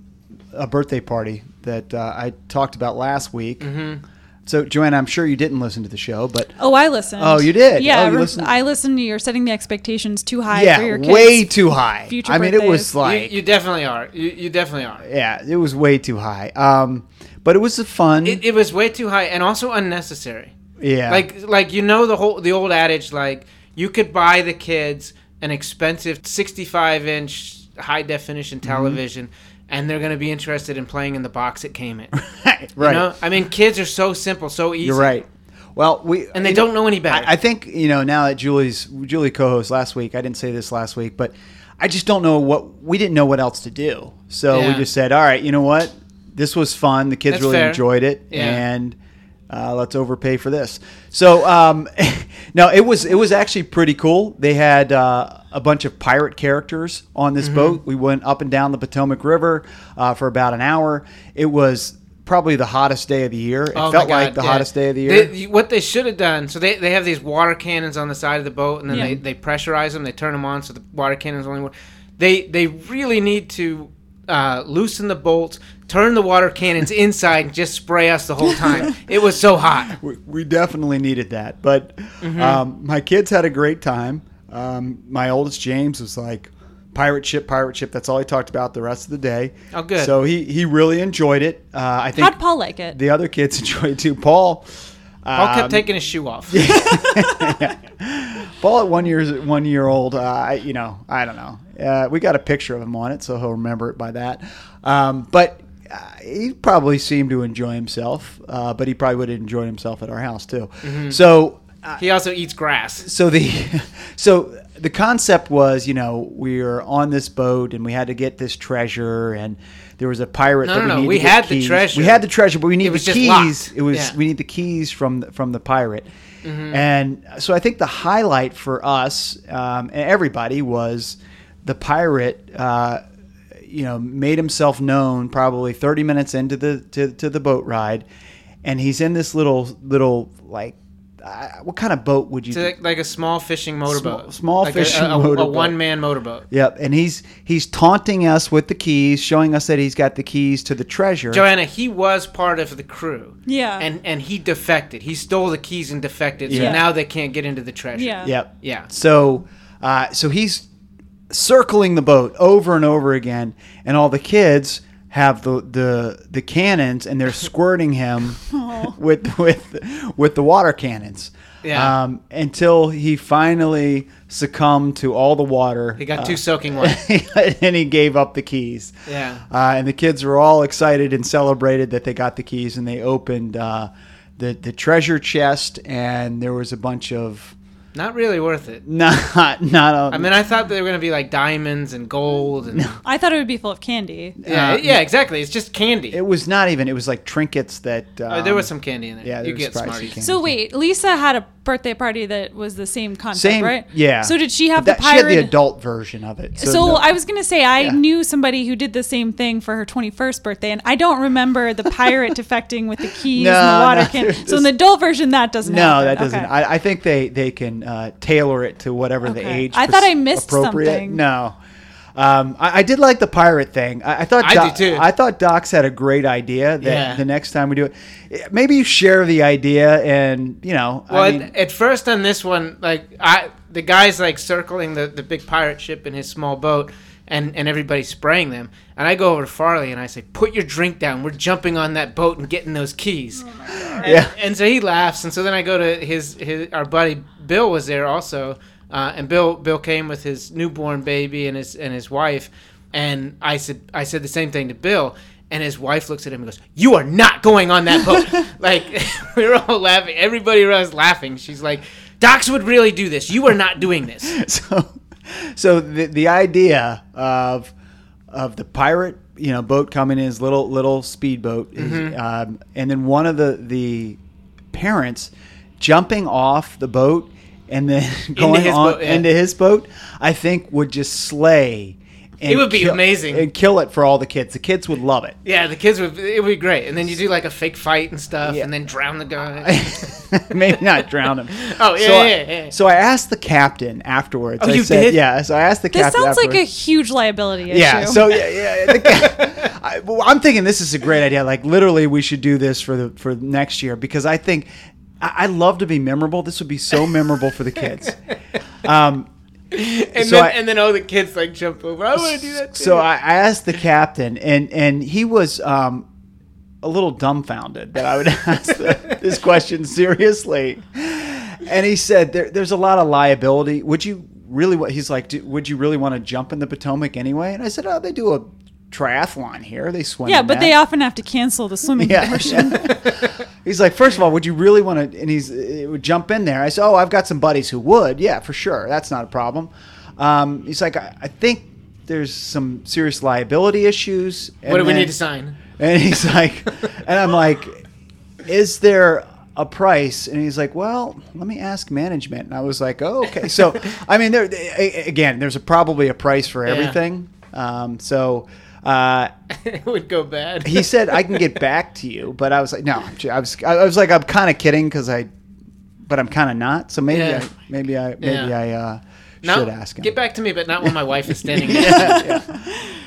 a birthday party that uh, I talked about last week. Mm-hmm. So, Joanna, I'm sure you didn't listen to the show, but Oh, I listened. Oh, you did? Yeah, Oh, you listened? I listened to you're setting the expectations too high yeah, for your kids. way too high. future I mean, it was like, you, you definitely are. You, you definitely are. yeah, it was way too high. Um, but it was a fun. It, it was way too high and also unnecessary. yeah, Like like you know the whole the old adage like you could buy the kids an expensive 65 inch high definition Mm-hmm. television and they're going to be interested in playing in the box it came in. right. You know? I mean kids are so simple, so easy. You're right. Well, we and they don't know any better. I, I think you know now that Julie's Julie co-host last week. I didn't say this last week, but I just don't know what we didn't know what else to do. So we just said, all right, you know what, this was fun. The kids That's really fair. enjoyed it, Yeah. and uh, let's overpay for this. So um, no, it was it was actually pretty cool. They had uh, a bunch of pirate characters on this Mm-hmm. boat. We went up and down the Potomac River uh, for about an hour. It was probably the hottest day of the year. It Oh felt God, like the yeah. hottest day of the year. They- what they should have done, so they, they have these water cannons on the side of the boat, and then Yeah. they, they pressurize them, they turn them on, so the water cannons only work. They they really need to uh, loosen the bolts, turn the water cannons inside, and just spray us the whole time. it was so hot. we, we definitely needed that. But um, my kids had a great time. Um, my oldest James was like, pirate ship, pirate ship. That's all he talked about the rest of the day. Oh, good. So he, he really enjoyed it. Uh, I think How'd Paul like it? the other kids enjoyed it too. Paul. Paul um, kept taking his shoe off. Paul at one year one year old. Uh, I, you know, I don't know. Uh, we got a picture of him on it, so he'll remember it by that. Um, but uh, he probably seemed to enjoy himself. Uh, but he probably would have enjoyed himself at our house too. So He also eats grass. so the so the concept was you know we were on this boat and we had to get this treasure and there was a pirate No, that no, we no, we had the treasure. we had the treasure but we need It was the keys locked. it was Yeah. we need the keys from the, from the pirate Mm-hmm. and so i think the highlight for us um, and everybody was the pirate uh, you know made himself known probably 30 minutes into the to, to the boat ride and he's in this little little like uh, what kind of boat would you It's like, like a small fishing motorboat. Small- small like fishing a, a, motorboat. A one man motorboat. Yep, and he's he's taunting us with the keys, showing us that he's got the keys to the treasure. Joanna, he was part of the crew. Yeah. And and he defected. He stole the keys and defected. So Yeah. now they can't get into the treasure. Yeah. Yep. Yeah. So, uh, so he's circling the boat over and over again, and all the kids have the the the cannons, and they're squirting him with with with the water cannons. Yeah. Um, until he finally succumbed to all the water. He got uh, too soaking wet. and he gave up the keys. Yeah. Uh, and the kids were all excited and celebrated that they got the keys, and they opened uh, the the treasure chest, and there was a bunch of Not really worth it. not not. A, I mean, I thought they were going to be like diamonds and gold and I thought it would be full of candy. yeah, Uh, yeah, exactly. It's just candy. it was not even. It was like trinkets that. Um, oh, there was some candy in there. yeah, you get probably smarties. some candy. So wait, Lisa had a birthday party that was the same concept, Same, right? yeah. So did she have That- the She had the adult version of it. So, no- I was gonna say I Yeah. knew somebody who did the same thing for her 21st birthday, and I don't remember the pirate defecting with the keys and the water no, can. So in the adult version, that doesn't. No, happen. that doesn't. Okay. I, I think they they can uh, tailor it to whatever the age. I thought I pers- missed appropriate. something. No, um, I, I did like the pirate thing. I, I thought I Doc, do too. I thought Doc's had a great idea. That Yeah. the next time we do it, maybe you share the idea, and you know, Well, I at, at first on this one, like I, the guy's like circling the, the big pirate ship in his small boat, and and everybody's spraying them. And I go over to Farley and I say, "Put your drink down. We're jumping on that boat and getting those keys." and, Yeah. And so he laughs, and so then I go to his his our buddy Bill was there also, uh, and Bill Bill came with his newborn baby and his and his wife, and I said I said the same thing to Bill. And his wife looks at him and goes, "You are not going on that boat." like we were all laughing. Everybody around was laughing. She's like, "Docs would really do this. You are not doing this." so so the the idea of of the pirate you know boat coming in his little little speedboat is, Mm-hmm. um, and then one of the the parents jumping off the boat and then going his on boat, yeah. into his boat i think would just slay It would be kill- amazing. and kill it for all the kids the kids would love it Yeah, the kids would. It would be great. And then you do like a fake fight and stuff, Yeah. and then drown the guy. maybe not drown him Oh, yeah, so I, yeah, yeah. so i asked the captain afterwards Oh, I you said, did? yeah so i asked the This captain This sounds like a huge liability issue. Yeah. So yeah, yeah. the guy- I, I'm thinking this is a great idea. Like literally, we should do this for the for next year because I think I, I love to be memorable. This would be so memorable for the kids. Um, and So then I- and then all the kids like jump over. I want to do that. Too. so I, I asked the captain, and and he was um, a little dumbfounded that I would ask the, this question seriously. And he said, there, "There's a lot of liability. Would you really? What He's like, would you really want to jump in the Potomac anyway?" And I said, "Oh, they do a triathlon here. They swim. Yeah, in but that." they often have to cancel the swimming Yeah. portion. He's like, first of all, would you really want to? And he's it would jump in there. I said, oh, I've got some buddies who would. Yeah, for sure. That's not a problem. Um, he's like, I, I think there's some serious liability issues. And what do we need to sign? And he's like, and I'm like, is there a price? And he's like, well, let me ask management. And I was like, oh, okay. So, I mean, there again, there's a, probably a price for Yeah. everything. Um, so. Uh, it would go bad. he said I can get back to you, but I was like, no, I was, I was like, I'm kind of kidding because I, but I'm kind of not. So maybe, Yeah. I, maybe I, maybe Yeah. I uh, No, should ask him. Get back to me, but not when my wife is standing there.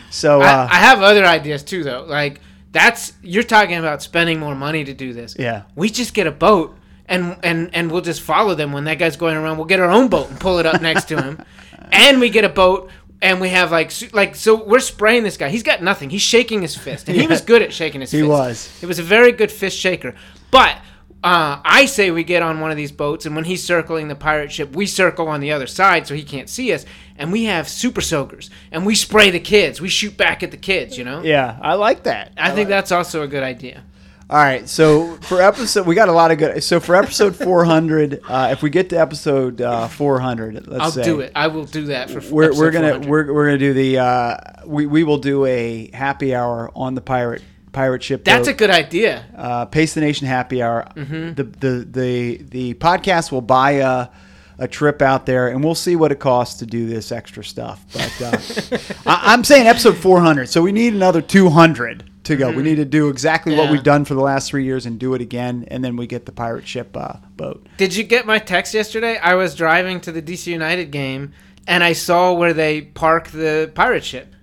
So, I, uh, I have other ideas too, though. Like that's you're talking about spending more money to do this. Yeah. we just get a boat and and and we'll just follow them when that guy's going around. We'll get our own boat and pull it up next to him, and we get a boat. And we have like like so we're spraying this guy. He's got nothing. He's shaking his fist, and he was good at shaking his fist. He fist. was. He was a very good fist shaker. But uh, I say we get on one of these boats, and when he's circling the pirate ship, we circle on the other side so he can't see us, and we have super soakers, and we spray the kids. We shoot back at the kids. You know. yeah, I like that. I think that's also a good idea. All right, so for episode, we got a lot of good. So for episode 400, uh, if we get to episode uh, 400, let's I'll say do it. I will do that for. We're, we're gonna we're, we're gonna do the uh, we we will do a happy hour on the pirate pirate ship. That's a good idea. uh, Pace the Nation happy hour. Mm-hmm. The, the the the podcast will buy a a trip out there, and we'll see what it costs to do this extra stuff. But uh, I, I'm saying episode 400, so we need another 200 to go. We need to do exactly what Mm-hmm. We've done for the last three years and do it again, and then we get the pirate ship uh, boat. Did you get my text yesterday? I was driving to the DC United game, and I saw where they park the pirate ship.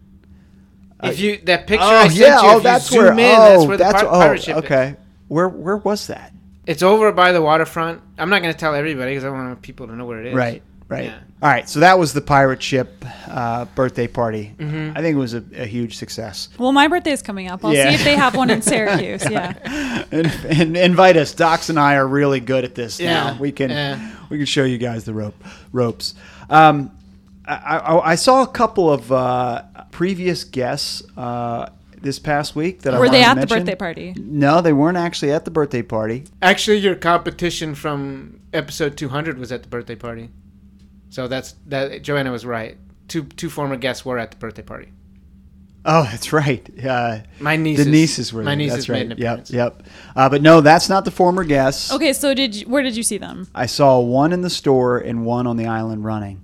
If you that picture I sent you, if you zoom in, that's where the par- oh, pirate ship is. okay. Where where was that? It's over by the waterfront. I'm not going to tell everybody because I want people to know where it is. Right, right. Yeah. All right, so that was the pirate ship uh, birthday party. Mm-hmm. I think it was a, a huge success. Well, my birthday is coming up. I'll Yeah. see if they have one in Syracuse. Yeah. and, and invite us. Docs and I are really good at this Yeah, now. We can yeah. we can show you guys the rope ropes. Um, I, I, I saw a couple of uh, previous guests uh, this past week that I Were they wanted to at the birthday party? No, they weren't actually at the birthday party. Actually, your competition from episode 200 was at the birthday party. So that's that. Joanna was right. Two two former guests were at the birthday party. Oh, that's right. Uh, My nieces. the nieces were My there. nieces That's right. made an Yep, appearance. yep. Uh, but no, that's not the former guests. Okay, so did you, where did you see them? I saw one in the store and one on the island running.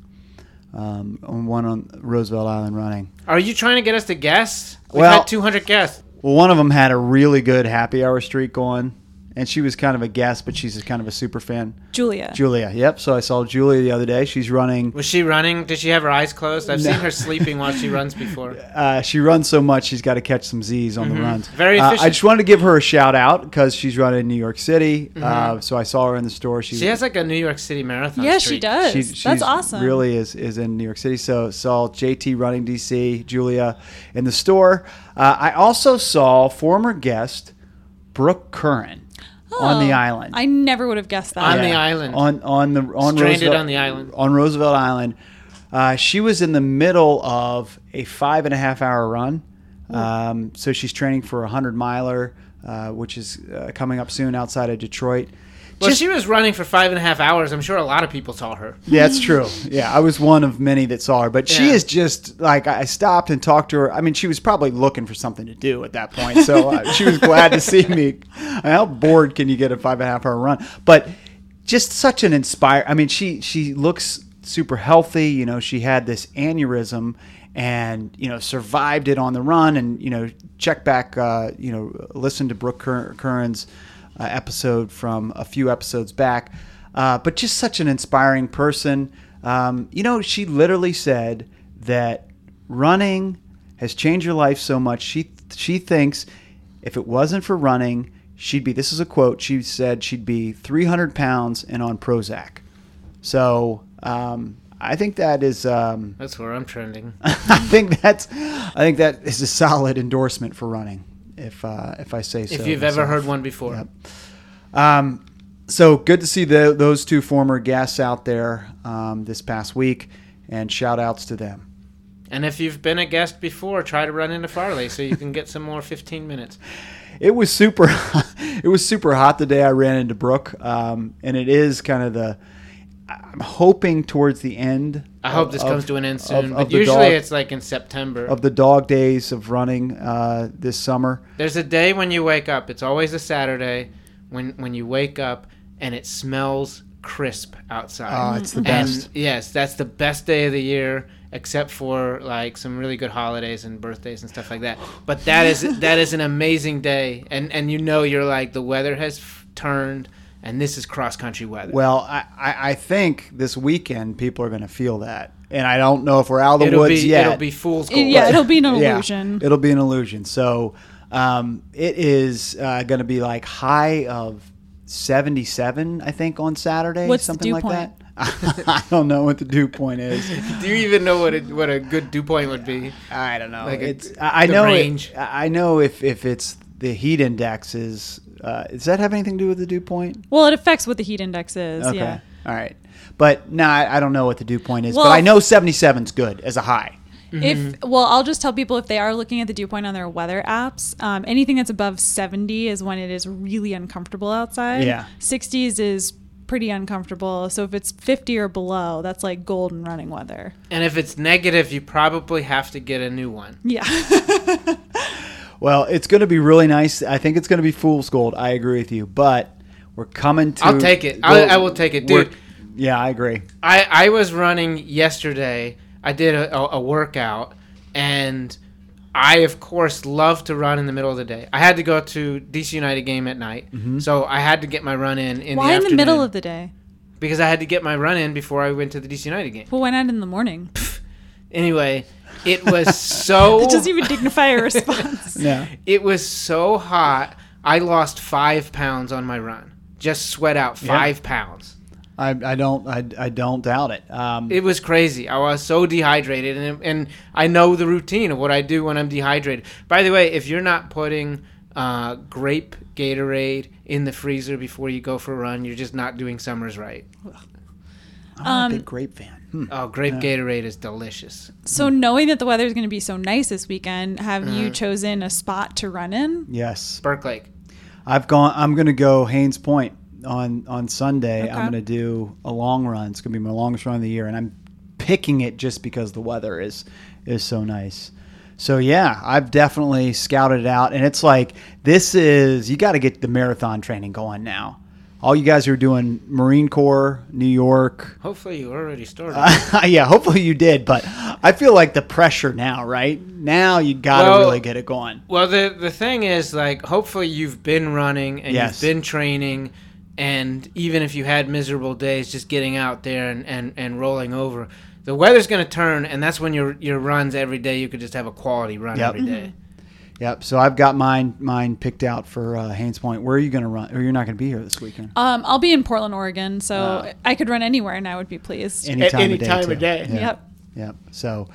Um, one on Roosevelt Island running. Are you trying to get us to guess? We've Well- had 200 guests. Well, one of them had a really good happy hour streak going, and she was kind of a guest, but she's kind of a super fan. Julia. Julia, yep. So I saw Julia the other day. She's running. Was she running? Did she have her eyes closed? I've No. seen her sleeping while she runs before. Uh, she runs so much she's got to catch some Z's on the runs. Mm-hmm. Very Uh, I just wanted to give her a shout out because she's running in New York City. Uh, so I saw her in the store. She, Mm-hmm. She has like a New York City marathon. Yeah, she does. she- That's she's awesome. Really is is in New York City. So saw JT running DC, Julia in the store. Uh, I also saw former guest Brooke Curran on the Oh, island. I never would have guessed that. On the island. on on the on Stranded Roosevelt, on the island. on Roosevelt Island. Uh, she was in the middle of a five and a half hour run. Um, so she's training for a hundred miler, uh, which is uh, coming up soon outside of Detroit. Well, Just- she was running for five and a half hours. I'm sure a lot of people saw her. Yeah, that's true. Yeah, I was one of many that saw her, but she is just like I stopped and talked to her. I mean, she was probably looking for something to do at that point, so uh, she was glad to see me. How bored can you get a five and a half hour run? But just such an inspire. I mean, she she looks super healthy. You know, she had this aneurysm and you know survived it on the run, and you know check back. Uh, you know, listen to Brooke Cur- Curran's uh, episode from a few episodes back. Uh, but just such an inspiring person. Um, you know, she literally said that running has changed her life so much. She she thinks if it wasn't for running, she'd be. This is a quote. She said she'd be 300 pounds and on Prozac. So um, I think that is. Um, That's where I'm trending. I think that's. I think that is a solid endorsement for running. If uh, if I say so. if you've ever heard one before. Yep. Um, so good to see the, those two former guests out there um, this past week, and shout outs to them. And if you've been a guest before, try to run into Farley so you can get some more 15 minutes. it was super. it was super hot the day I ran into Brooke, um, and it is kind of the. I'm hoping towards the end. I hope of- this of- comes to an end soon. of- but of usually dog- it's like in September. of the dog days of running uh, this summer. There's a day when you wake up. It's always a Saturday when when you wake up and it smells crisp outside. Oh, it's the And best. yes, that's the best day of the year, except for like some really good holidays and birthdays and stuff like that. But that is that is an amazing day, and and you know you're like the weather has f- turned, and this is cross country weather. Well, I, I, I think this weekend people are going to feel that, and I don't know if we're out of the it'll woods be yet. it'll be fool's gold. yeah, it'll be an Yeah, illusion. it'll be an illusion. So um, it is uh, going to be like high of 77, I think, on Saturday. What's the something dew like point? that. I don't know what the dew point is. Do you even know what a, what a good dew point would be? I don't know. Like a- it's I I the know it- I know if if it's the heat index is. Uh, does that have anything to do with the dew point? Well, it affects what the heat index is. Okay. Yeah. All right. But no, I, I don't know what the dew point is. Well- but I know 77's good as a high. If well, I'll just tell people if they are looking at the dew point on their weather apps, um, anything that's above 70 is when it is really uncomfortable outside. Yeah. 60s is pretty uncomfortable. So if it's 50 or below, that's like golden running weather. And if it's negative, you probably have to get a new one. Yeah. Well, it's going to be really nice. I think it's going to be fool's gold. I agree with you. But we're coming to. I'll take it. I, I will take it, dude. Yeah, I agree. I, I was running yesterday. I did a, a, a workout, and I of course love to run in the middle of the day. I had to go to DC United game at night, mm-hmm. so I had to get my run in in Why the in the middle of the day? because I had to get my run in before I went to the DC United game. Well, why not in the morning? Anyway, it was so It doesn't even dignify a response. Yeah. it was so hot. I lost five pounds on my run. Just sweat out five pounds. I, I don't I, I don't doubt it. Um, It was crazy. I was so dehydrated, and and I know the routine of what I do when I'm dehydrated. By the way, if you're not putting uh, grape Gatorade in the freezer before you go for a run, you're just not doing summers right. I'm Um, a big grape fan. Hmm. Oh, grape Gatorade is delicious. So knowing that the weather is going to be so nice this weekend, have you chosen a spot to run in? Yes, Burke Lake. I've gone. I'm going to go Hains Point on on Sunday. Okay. I'm going to do a long run. It's going to be my longest run of the year, and I'm picking it just because the weather is is so nice. So yeah, I've definitely scouted it out, and it's like this is you got to get the marathon training going now. All you guys who are doing Marine Corps, New York, Hopefully, you already started. yeah, hopefully you did, but I feel like the pressure now, right? Now you got to Well- really get it going. Well, the the thing is, like, hopefully you've been running and Yes. you've been training, and even if you had miserable days, just getting out there and, and, and rolling over, the weather's going to turn, and that's when your your runs every day you could just have a quality run Yep. every day. Mm-hmm. Yep. So I've got mine mine picked out for uh, Hains Point. Where are you going to run? Or you're not going to be here this weekend? Um, I'll be in Portland, Oregon, so Wow. I could run anywhere and I would be pleased. Any time any of day. time of day. Yeah. Yep. Yep. So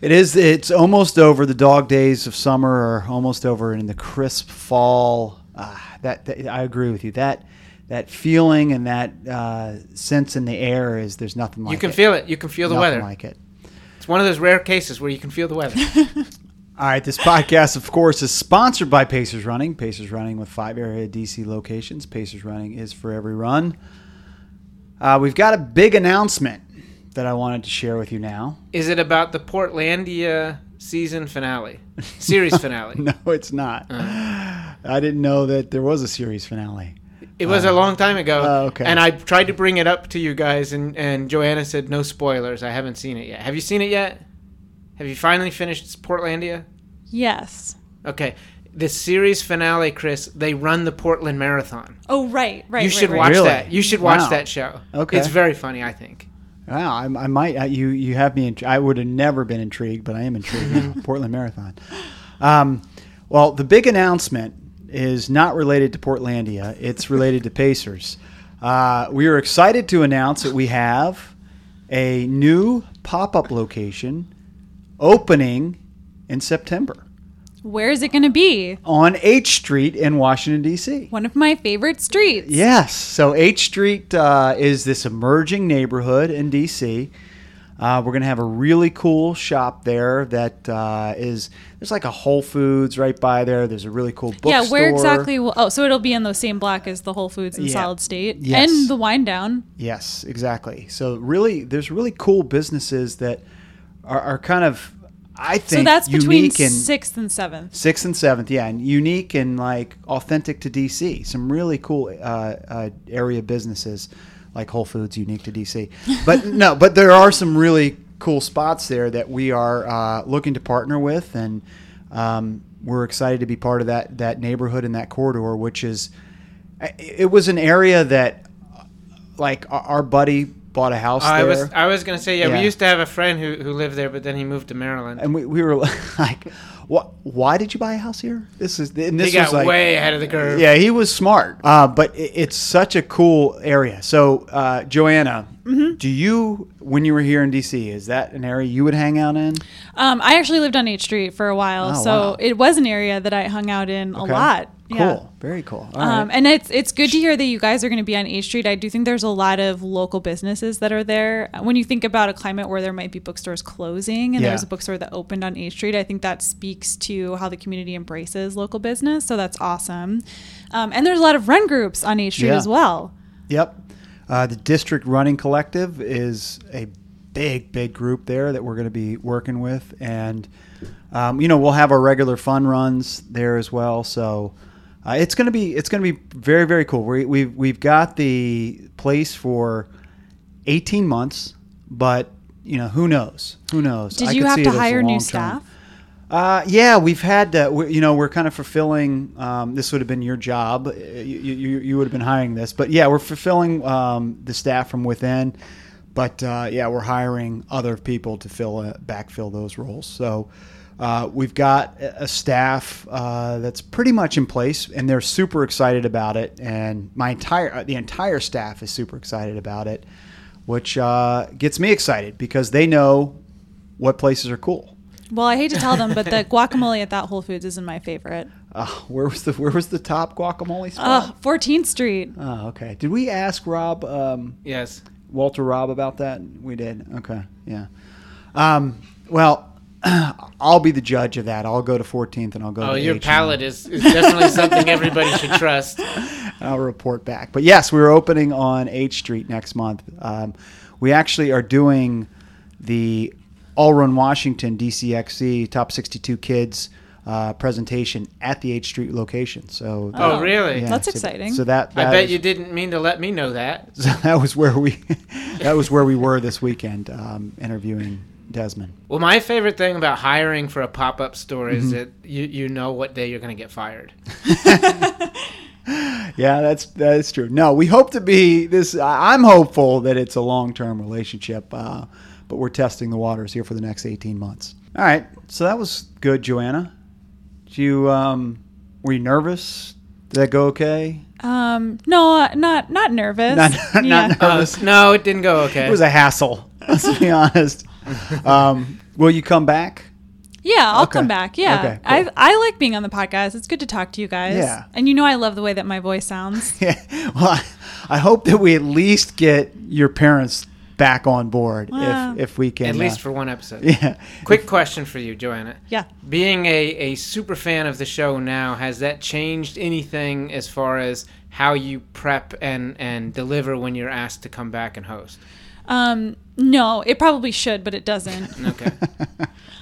it is. It's almost over. The dog days of summer are almost over, and the crisp fall. Uh, that, that I agree with you. That that feeling and that uh, sense in the air is there's nothing like you can it. feel it. You can feel the Nothing weather. like it. It's one of those rare cases where you can feel the weather. All right, this podcast, of course, is sponsored by Pacers Running. Pacers Running with five area DC locations. Pacers Running is for every run. Uh, we've got a big announcement that I wanted to share with you now. is it about the Portlandia season finale, series finale? No, it's not. I didn't know that there was a series finale. It was a long time ago. Oh, okay. And I tried to bring it up to you guys, and, and Joanna said no spoilers. I haven't seen it yet. Have you seen it yet? Have you finally finished Portlandia? Yes. Okay. The series finale, Chris, they run the Portland Marathon. Oh, right, right. you should right. watch Really? that. You should watch Wow. that show. Okay. It's very funny, I think. Wow, I, I might. Uh, you you have me. Int- I would have never been intrigued, but I am intrigued now. Portland Marathon. Um, well, the big announcement is not related to Portlandia. It's related to Pacers. Uh, we are excited to announce that we have a new pop-up location opening in September Where is it going to be? on H Street in Washington D.C. One of my favorite streets. Yes. So H Street uh, is this emerging neighborhood in DC. Uh, we're going to have a really cool shop there that uh, is there's like a Whole Foods right by there. There's a really cool bookstore. yeah, where exactly? Will, oh, so it'll be in the same block as the Whole Foods in Yeah. Solid State Yes. and the Wydown. Yes, exactly. So really, there's really cool businesses that are, are kind of I think So that's between and sixth and seventh. Sixth and seventh, yeah, and unique and like authentic to DC. Some really cool uh, uh, area businesses like Whole Foods, unique to DC. But no, but there are some really cool spots there that we are uh, looking to partner with, and um, we're excited to be part of that that neighborhood and that corridor, which is it was an area that like our buddy bought a house I there. was I was gonna say yeah, Yeah. We used to have a friend who, who lived there, but then he moved to Maryland. and we, we were like, "What? Why did you buy a house here?" This is and this he got was like, way ahead of the curve. Yeah, he was smart. Uh, but it, it's such a cool area. So, uh, Joanna, Mm-hmm. do you, when you were here in DC, is that an area you would hang out in? Um, I actually lived on H Street for a while, Oh, so wow. it was an area that I hung out in Okay. a lot. Cool. Yeah. Very cool. Um, right. and it's it's good to hear that you guys are going to be on H Street. I do think there's a lot of local businesses that are there. When you think about a climate where there might be bookstores closing and Yeah. there's a bookstore that opened on H Street, I think that speaks to how the community embraces local business. So that's awesome. Um, and there's a lot of run groups on H Street Yeah. as well. Yep. Uh, the District Running Collective is a big, big group there that we're going to be working with. And, um, you know, we'll have our regular fun runs there as well. So uh, it's going to be, it's to be very, very cool. We, we've, we've got the place for 18 months, but, you know, who knows? Who knows? Did I you could have to it as a hire new staff? uh, yeah, we've had to. We, you know, we're kind of fulfilling. Um, this would have been your job. Uh, You, you, you would have been hiring this, but yeah, we're fulfilling um, the staff from within. But uh, yeah, we're hiring other people to fill uh, backfill those roles. So uh, we've got a a staff uh, that's pretty much in place, and they're super excited about it. And my entire uh, the entire staff is super excited about it, which uh, gets me excited because they know what places are cool. Well, I hate to tell them, but the guacamole at that Whole Foods isn't my favorite. Uh, where was the where was the top guacamole spot? Oh, 14th Street. Oh, okay. Did we ask Rob um, Yes. Walter Rob about that? We did. Okay, yeah. Um, well, I'll be the judge of that. I'll go to 14th and I'll go. Oh, to your H&M. palate is, is definitely something everybody should trust. I'll report back. But yes, we're opening on H Street next month. Um, we actually are doing the All Run Washington DCXC Top 62 Kids uh, presentation at the H Street location. So Oh, really? That's so- exciting. So that, I bet is- you didn't mean to let me know that. So that was where we that was where we were this weekend um, interviewing Desmond. Well, my favorite thing about hiring for a pop up store is Mm-hmm. that you, you know what day you're going to get fired. Yeah, that's that is true. No, we hope to be this. I- I'm hopeful that it's a long term relationship, uh, but we're testing the waters here for the next 18 months. All right, so that was good, Joanna. Did you um, were you nervous? Did that go okay? Um, no, not not nervous. Not, not yeah. nervous. Uh, no, it didn't go okay. It was a hassle. Let's be honest. Um, will you come back? Yeah, I'll Okay. come back. Yeah. Okay, I cool. I like being on the podcast. It's good to talk to you guys. Yeah. And you know I love the way that my voice sounds. Yeah. Well, I, I hope that we at least get your parents back on board Wow. if if we can. At least uh, for one episode. yeah. Quick question for you, Joanna. yeah. Being a, a super fan of the show now, has that changed anything as far as how you prep and, and deliver when you're asked to come back and host? Um, no, it probably should, but it doesn't. Okay.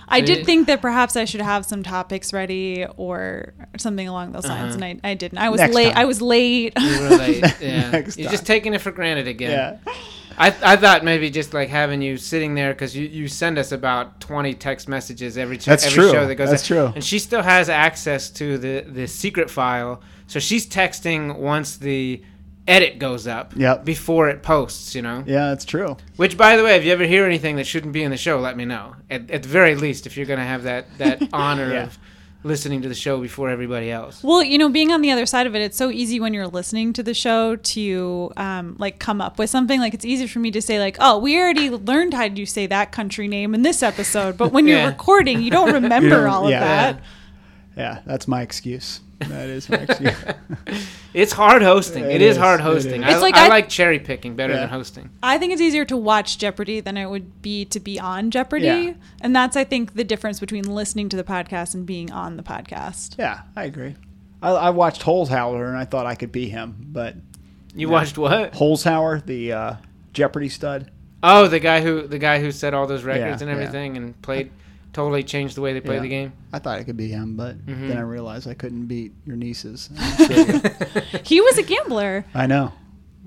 I So did you- think that perhaps I should have some topics ready or something along those lines, Uh-huh. and I, I didn't. I was Next late. time. I was late. You were late. Yeah. Next You're time. just taking it for granted again. Yeah. I, I thought maybe just like having you sitting there because you, you send us about 20 text messages every, ch- That's every true. show that goes That's out. true. And she still has access to the, the secret file. So she's texting once the edit goes up Yep. before it posts, you know? Yeah, it's true. Which, by the way, if you ever hear anything that shouldn't be in the show, let me know. At, at the very least, if you're going to have that, that honor Yeah. of listening to the show before everybody else. Well, you know, being on the other side of it, it's so easy when you're listening to the show to um, like come up with something. Like it's easy for me to say like, "Oh, we already learned how you say that country name in this episode," but when you're recording, you don't remember don't- all of yeah. that. Yeah, that's my excuse. That is my excuse. It's hard hosting. It it is, is, hard hosting. is. I, It's like I, I- like cherry picking better Yeah. than hosting. I think it's easier to watch Jeopardy than it would be to be on Jeopardy. Yeah. And that's, I think, the difference between listening to the podcast and being on the podcast. yeah, I agree. I, I watched Holzhauer and I thought I could be him, but You Yeah. watched what? Holzhauer, the uh, Jeopardy stud. Oh, the guy who the guy who set all those records Yeah, and yeah. everything and played totally changed the way they play Yeah. the game. I thought it could be him, but Mhm. then I realized I couldn't beat your nieces. He was a gambler. I know.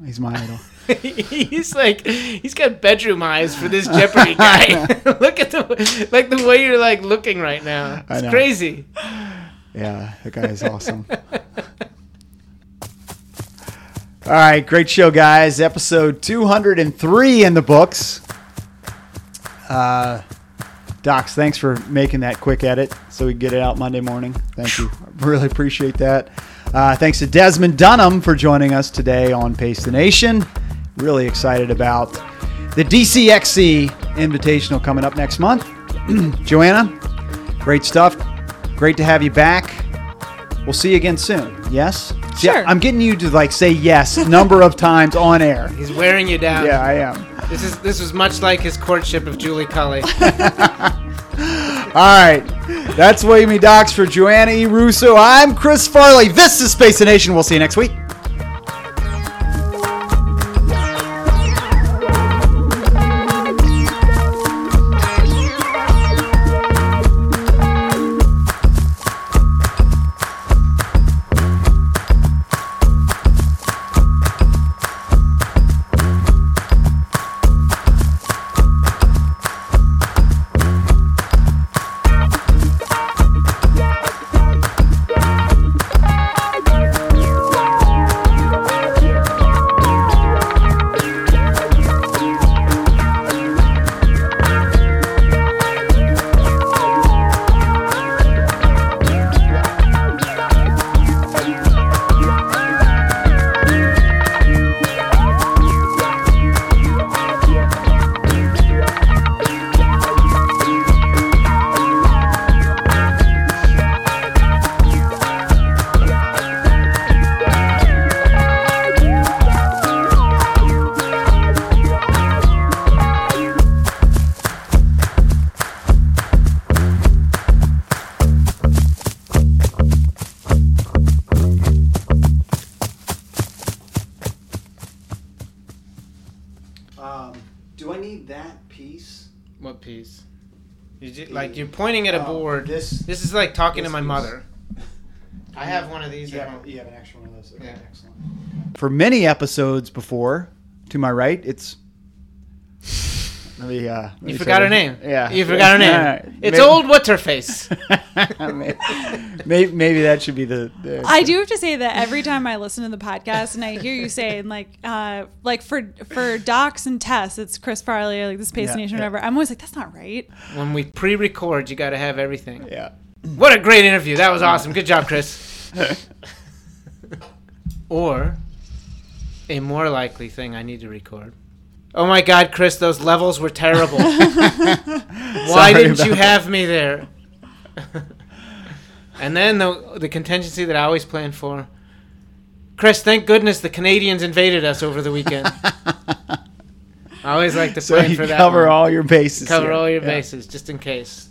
He's my idol. he's like he's got bedroom eyes for this Jeopardy guy. Look at the like the way you're like looking right now. I It's know. crazy. Yeah, that guy is awesome. All right, great show, guys. Episode 203 in the books. Uh, Docs, thanks for making that quick edit so we can get it out Monday morning. Thank you. Really appreciate that. Uh, thanks to Desmond Dunham for joining us today on Pace the Nation. Really excited about the DCXC Invitational coming up next month. Joanna, great stuff. Great to have you back. We'll see you again soon. Yes? See, Sure. I'm getting you to like say yes a number of times on air. He's wearing you down. Yeah, I am. This is this was much like his courtship of Julie Cully. All right. That's William E. Docs for Joanna E. Russo. I'm Chris Farley. This is Space Nation. We'll see you next week. Pointing at a Oh, board. this- This is like talking to my piece. mother. I have one of these at home. you have an extra one of those. Yeah. excellent. For many episodes before, to my right, it's. Let me, uh, You say forgot her name. Yeah. You forgot her name. All right. It's May- old what's her face. maybe, maybe that should be the. the I do have to say that every time I listen to the podcast and I hear you saying like uh like for for docs and tests it's Chris Farley or like the Space Yeah, Nation yeah. whatever I'm always like that's not right. when we pre-record, you got to have everything. Yeah. What a great interview. That was awesome. Good job, Chris. or a more likely thing I need to record. Oh my God, Chris, those levels were terrible. Why Sorry didn't you about have me there? and then the the contingency that I always plan for. Chris, thank goodness the Canadians invaded us over the weekend. I always like to So you for that. cover one. all your bases. cover here. all your Yeah. bases just in case.